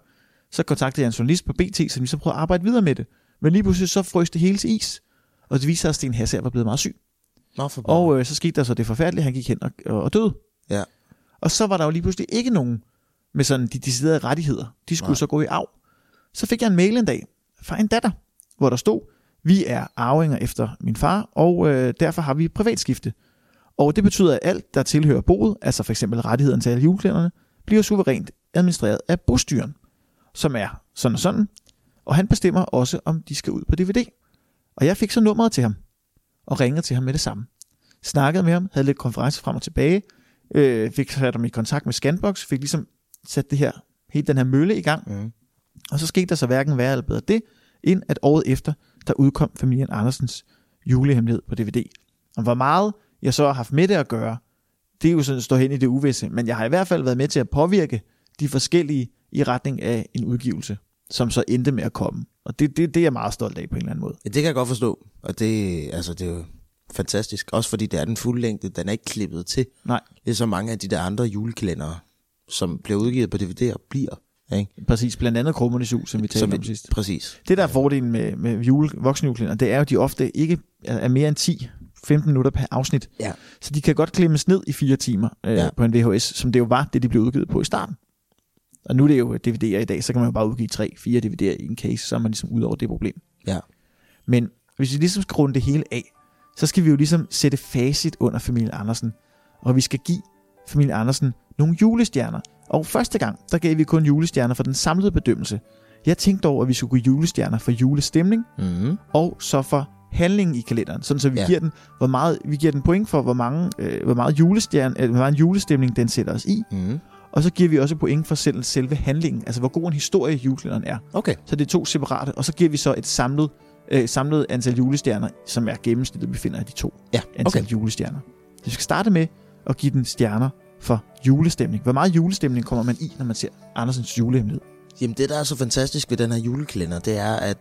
Så kontaktede jeg en journalist på BT, som ligesom prøvede at arbejde videre med det. Men lige pludselig så frøs det hele til is. Og det viste sig, at Sten Hassager var blevet meget syg. Nå, Og øh, så skete der så det forfærdelige, han gik hen og, og, og døde. Ja. Og så var der jo lige pludselig ikke nogen med sådan de deciderede rettigheder. De skulle Nej. Så gå i arv. Så fik jeg en mail en dag fra en datter, hvor der stod, vi er arvinger efter min far, og øh, derfor har vi privatskifte. Og det betyder, at alt, der tilhører boet, altså for eksempel rettigheden til alle juleklæderne, bliver suverænt administreret af bostyren, som er sådan og sådan. Og han bestemmer også, om de skal ud på DVD. Og jeg fik så nummeret til ham, og ringede til ham med det samme. Snakkede med ham, havde lidt konference frem og tilbage, øh, fik sat ham i kontakt med Scanbox, fik ligesom sat det her, hele den her mølle i gang. Mm. Og så skete der så hverken værre eller bedre det, end at året efter, der udkom familien Andersens julehemmelighed på DVD. Og hvor meget jeg så har haft med det at gøre, det er jo sådan at stå hen i det uvisse, men jeg har i hvert fald været med til at påvirke de forskellige i retning af en udgivelse, som så endte med at komme. Og det, det, det er jeg meget stolt af på en eller anden måde. Ja, det kan jeg godt forstå. Og det, altså, det er jo fantastisk. Også fordi det er den fulde længde. Den er ikke klippet til. Nej, Det er så mange af de der andre julekalendere, som bliver udgivet på DVD'er, bliver. Ikke? præcis. Blandt andet Krummernes Jul, som vi talte Som om sidst. Præcis. Det der er fordelen med, med jule, voksenjulekalender, det er jo, at de ofte ikke er er mere end 10 15 minutter per afsnit. Ja. Så de kan godt klemmes ned i fire timer øh, Ja. på en VHS, som det jo var, det de blev udgivet på i starten. Og nu er det jo DVD'er i dag, så kan man jo bare udgive tre, fire DVD'er i en case, så er man ligesom ud over det problem. Ja. Men hvis vi ligesom skal runde det hele af, så skal vi jo ligesom sætte facit under familien Andersen. Og vi skal give familien Andersen nogle julestjerner. Og første gang, der gav vi kun julestjerner for den samlede bedømmelse. Jeg tænkte over, at vi skulle give julestjerner for julestemning, Mm-hmm. og så for handlingen i kalenderen, sådan så vi Ja. giver den hvor meget vi giver den point for hvor mange øh, hvor meget julestjerne eller hvor meget julestemning den sætter os i, Mm-hmm. og så giver vi også point for selv, selve handlingen, altså hvor god en historie julekalenderen er. Okay. Så det er to separate, og så giver vi så et samlet øh, samlet antal julestjerner, som er gennemsnittet vi finder af de to Ja, antal okay. julestjerner. Så vi skal starte med at give den stjerner for julestemning. Hvor meget julestemning kommer man i, når man ser Andersens julehemmelighed? Jamen det, der er så fantastisk ved den her julekalender, det er, at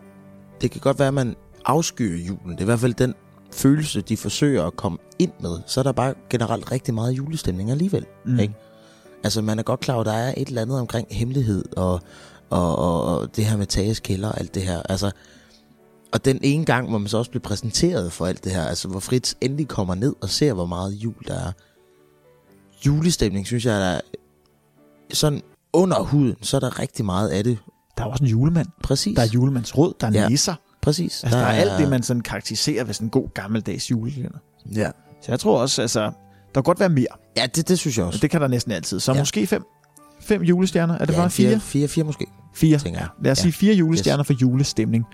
det kan godt være, at man afskyer julen. Det er i hvert fald den følelse, de forsøger at komme ind med. Så er der bare generelt rigtig meget julestemning alligevel. Mm. Ikke? Altså man er godt klar over, at der er et eller andet omkring hemmelighed og, og, og, og det her med Tages kælder og alt det her. Altså, og den ene gang, hvor man så også bliver præsenteret for alt det her, altså hvor Fritz endelig kommer ned og ser, hvor meget jul der er. Julestemning, synes jeg, der er sådan under huden, så er der rigtig meget af det. Der er også en julemand. Præcis. Der er julemandsråd, der er Ja. nisser. Præcis. Altså, der, der er alt det, man sådan karakteriserer ved sådan en god gammeldags julekalender. Ja. Så jeg tror også, altså, der kan godt være mere. Ja, det, det synes jeg Og også. det kan der næsten altid. Så Ja. måske fem. Fem julestjerner. Er det ja, bare fire? fire, fire, fire måske. Fire. tænker jeg. Lad os Ja. sige fire julestjerner yes. for julestemning.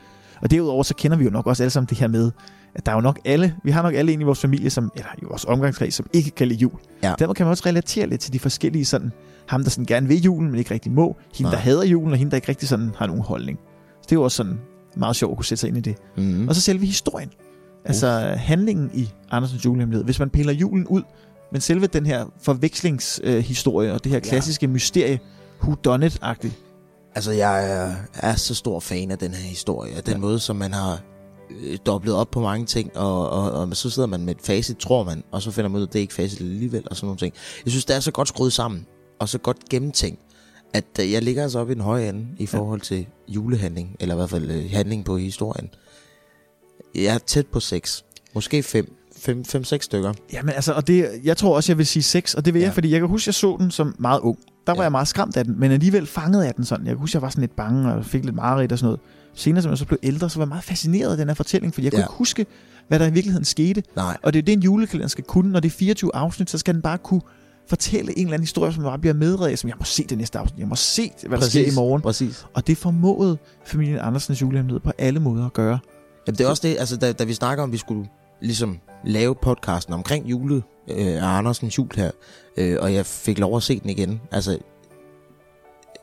Og derudover så kender vi jo nok også alle sammen det her med, at der er jo nok alle, vi har nok alle en i vores familie, som, eller i vores omgangskreds, som ikke kan lide jul. Ja. Dermed kan man også relatere lidt til de forskellige sådan, ham der sådan gerne vil julen, men ikke rigtig må, hende Nej. der hader julen, og hende der ikke rigtig sådan har nogen holdning. Så det er jo også sådan meget sjovt at kunne sætte sig ind i det. Mm. Og så selve historien. Altså handlingen i Andersens julehemmelighed. Hvis man piller julen ud, men selve den her forvekslingshistorie øh, og det her klassiske ja. mysterie, who done it-agtigt. Altså, jeg er, er så stor fan af den her historie, og den ja. Ja. måde, som man har øh, dobblet op på mange ting, og, og, og så sidder man med et facit, tror man, og så finder man ud af, at det er ikke facit alligevel, og sådan nogle ting. Jeg synes, det er så godt skruet sammen, og så godt gennemtænkt, at øh, jeg ligger altså op i den høje ende i forhold til julehandling, eller i hvert fald øh, handling på historien. Jeg er tæt på 6, måske 5, 5-6 stykker. Jamen altså, og det, jeg tror også, jeg vil sige 6, og det vil ja. Ja. jeg, fordi jeg kan huske, jeg så den som meget ung. Der var Ja. jeg meget skræmt af den, men alligevel fanget af den sådan. Jeg kan huske, jeg var sådan lidt bange og fik lidt mareridt og sådan noget. Senere, som jeg så blev ældre, så var jeg meget fascineret af den her fortælling, fordi jeg Ja. kunne ikke huske, hvad der i virkeligheden skete. Nej, Og det er det, en julekalender skal kunne. Når det er 24 afsnit, så skal den bare kunne fortælle en eller anden historie, som bare bliver medredet, som jeg må se det næste afsnit. Jeg må se, hvad der sker i morgen. Præcis. Og det formåede familien Andersens julehemmelighed på alle måder at gøre. Jamen, det er også det, altså, da, da vi snakker om, vi skulle ligesom lave podcasten omkring jule øh, af Andersens jul her, øh, og jeg fik lov at se den igen. Altså,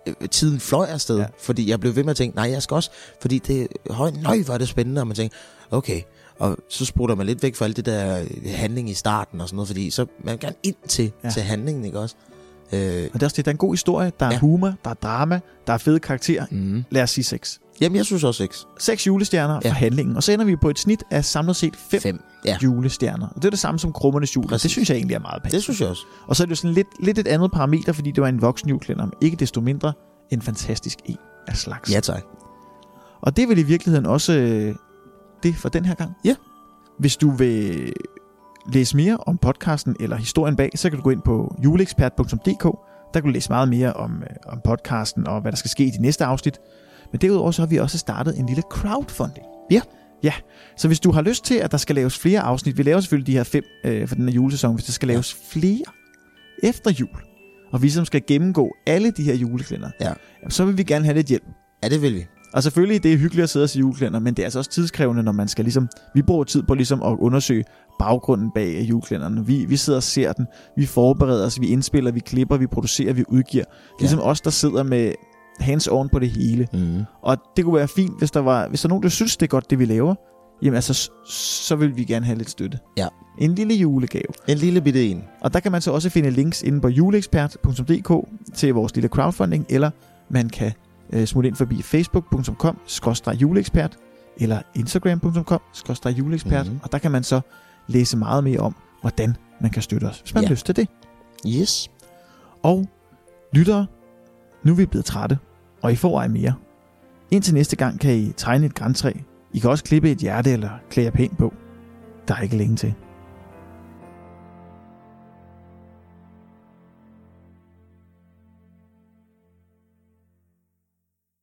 øh, tiden fløj afsted, ja. Fordi jeg blev ved med at tænke, nej, jeg skal også, fordi det, høj, nøj, hvor er det spændende, og man tænker, okay, og så sprutter man lidt væk fra alt det der øh, handling i starten og sådan noget, fordi så man vil gerne ind til. Ja. til handlingen, ikke også? Øh, Og det er også det, der er en god historie, der er Ja. humor, der er drama, der er fede karakterer. mm. Lad os sige seks. Jamen, jeg synes også seks. Seks julestjerner Ja. for handlingen, og så ender vi på et snit af samlet set fem, Fem. Ja, julestjerner. Og det er det samme som krummernes jul, Præcis. det synes jeg egentlig er meget pænt. det synes jeg også. Og så er det jo sådan lidt, lidt et andet parameter, fordi det var en voksen juleklænder, men ikke desto mindre en fantastisk en af slags. Ja, tak. Og det er vel i virkeligheden også øh, det for den her gang. Ja. Hvis du vil læse mere om podcasten eller historien bag, så kan du gå ind på juleekspert.dk. Der kan du læse meget mere om, øh, om podcasten og hvad der skal ske i de næste afsnit. Men derudover så har vi også startet en lille crowdfunding. Ja. Ja, så hvis du har lyst til, at der skal laves flere afsnit, vi laver selvfølgelig de her fem øh, for den her julesæson, hvis der skal laves flere efter jul, og vi som skal gennemgå alle de her juleklænder, Ja. jamen, så vil vi gerne have lidt hjælp. Ja, det vil vi. Og selvfølgelig, det er hyggeligt at sidde og se juleklænder, men det er altså også tidskrævende, når man skal ligesom... Vi bruger tid på ligesom at undersøge baggrunden bag juleklænderne. Vi, vi sidder og ser den, vi forbereder os, vi indspiller, vi klipper, vi producerer, vi udgiver. Ligesom os, der sidder med hands on på det hele. Mm. Og det kunne være fint, hvis der var hvis der er nogen, der synes, det er godt, det vi laver. Jamen altså, så vil vi gerne have lidt støtte. Ja. En lille julegave. En lille bitte en. Og der kan man så også finde links inde på juleekspert.dk til vores lille crowdfunding, eller man kan øh, smutte ind forbi facebook.com juleekspert eller instagram.com juleekspert, Mhm. mm-hmm. og der kan man så læse meget mere om, hvordan man kan støtte os, hvis man Ja. har lyst til det. Yes. Og lyttere, nu er vi blevet trætte, og I får ej mere. Indtil næste gang kan I tegne et græntræ. I kan også klippe et hjerte eller klæde pænt på. Der er ikke længe til.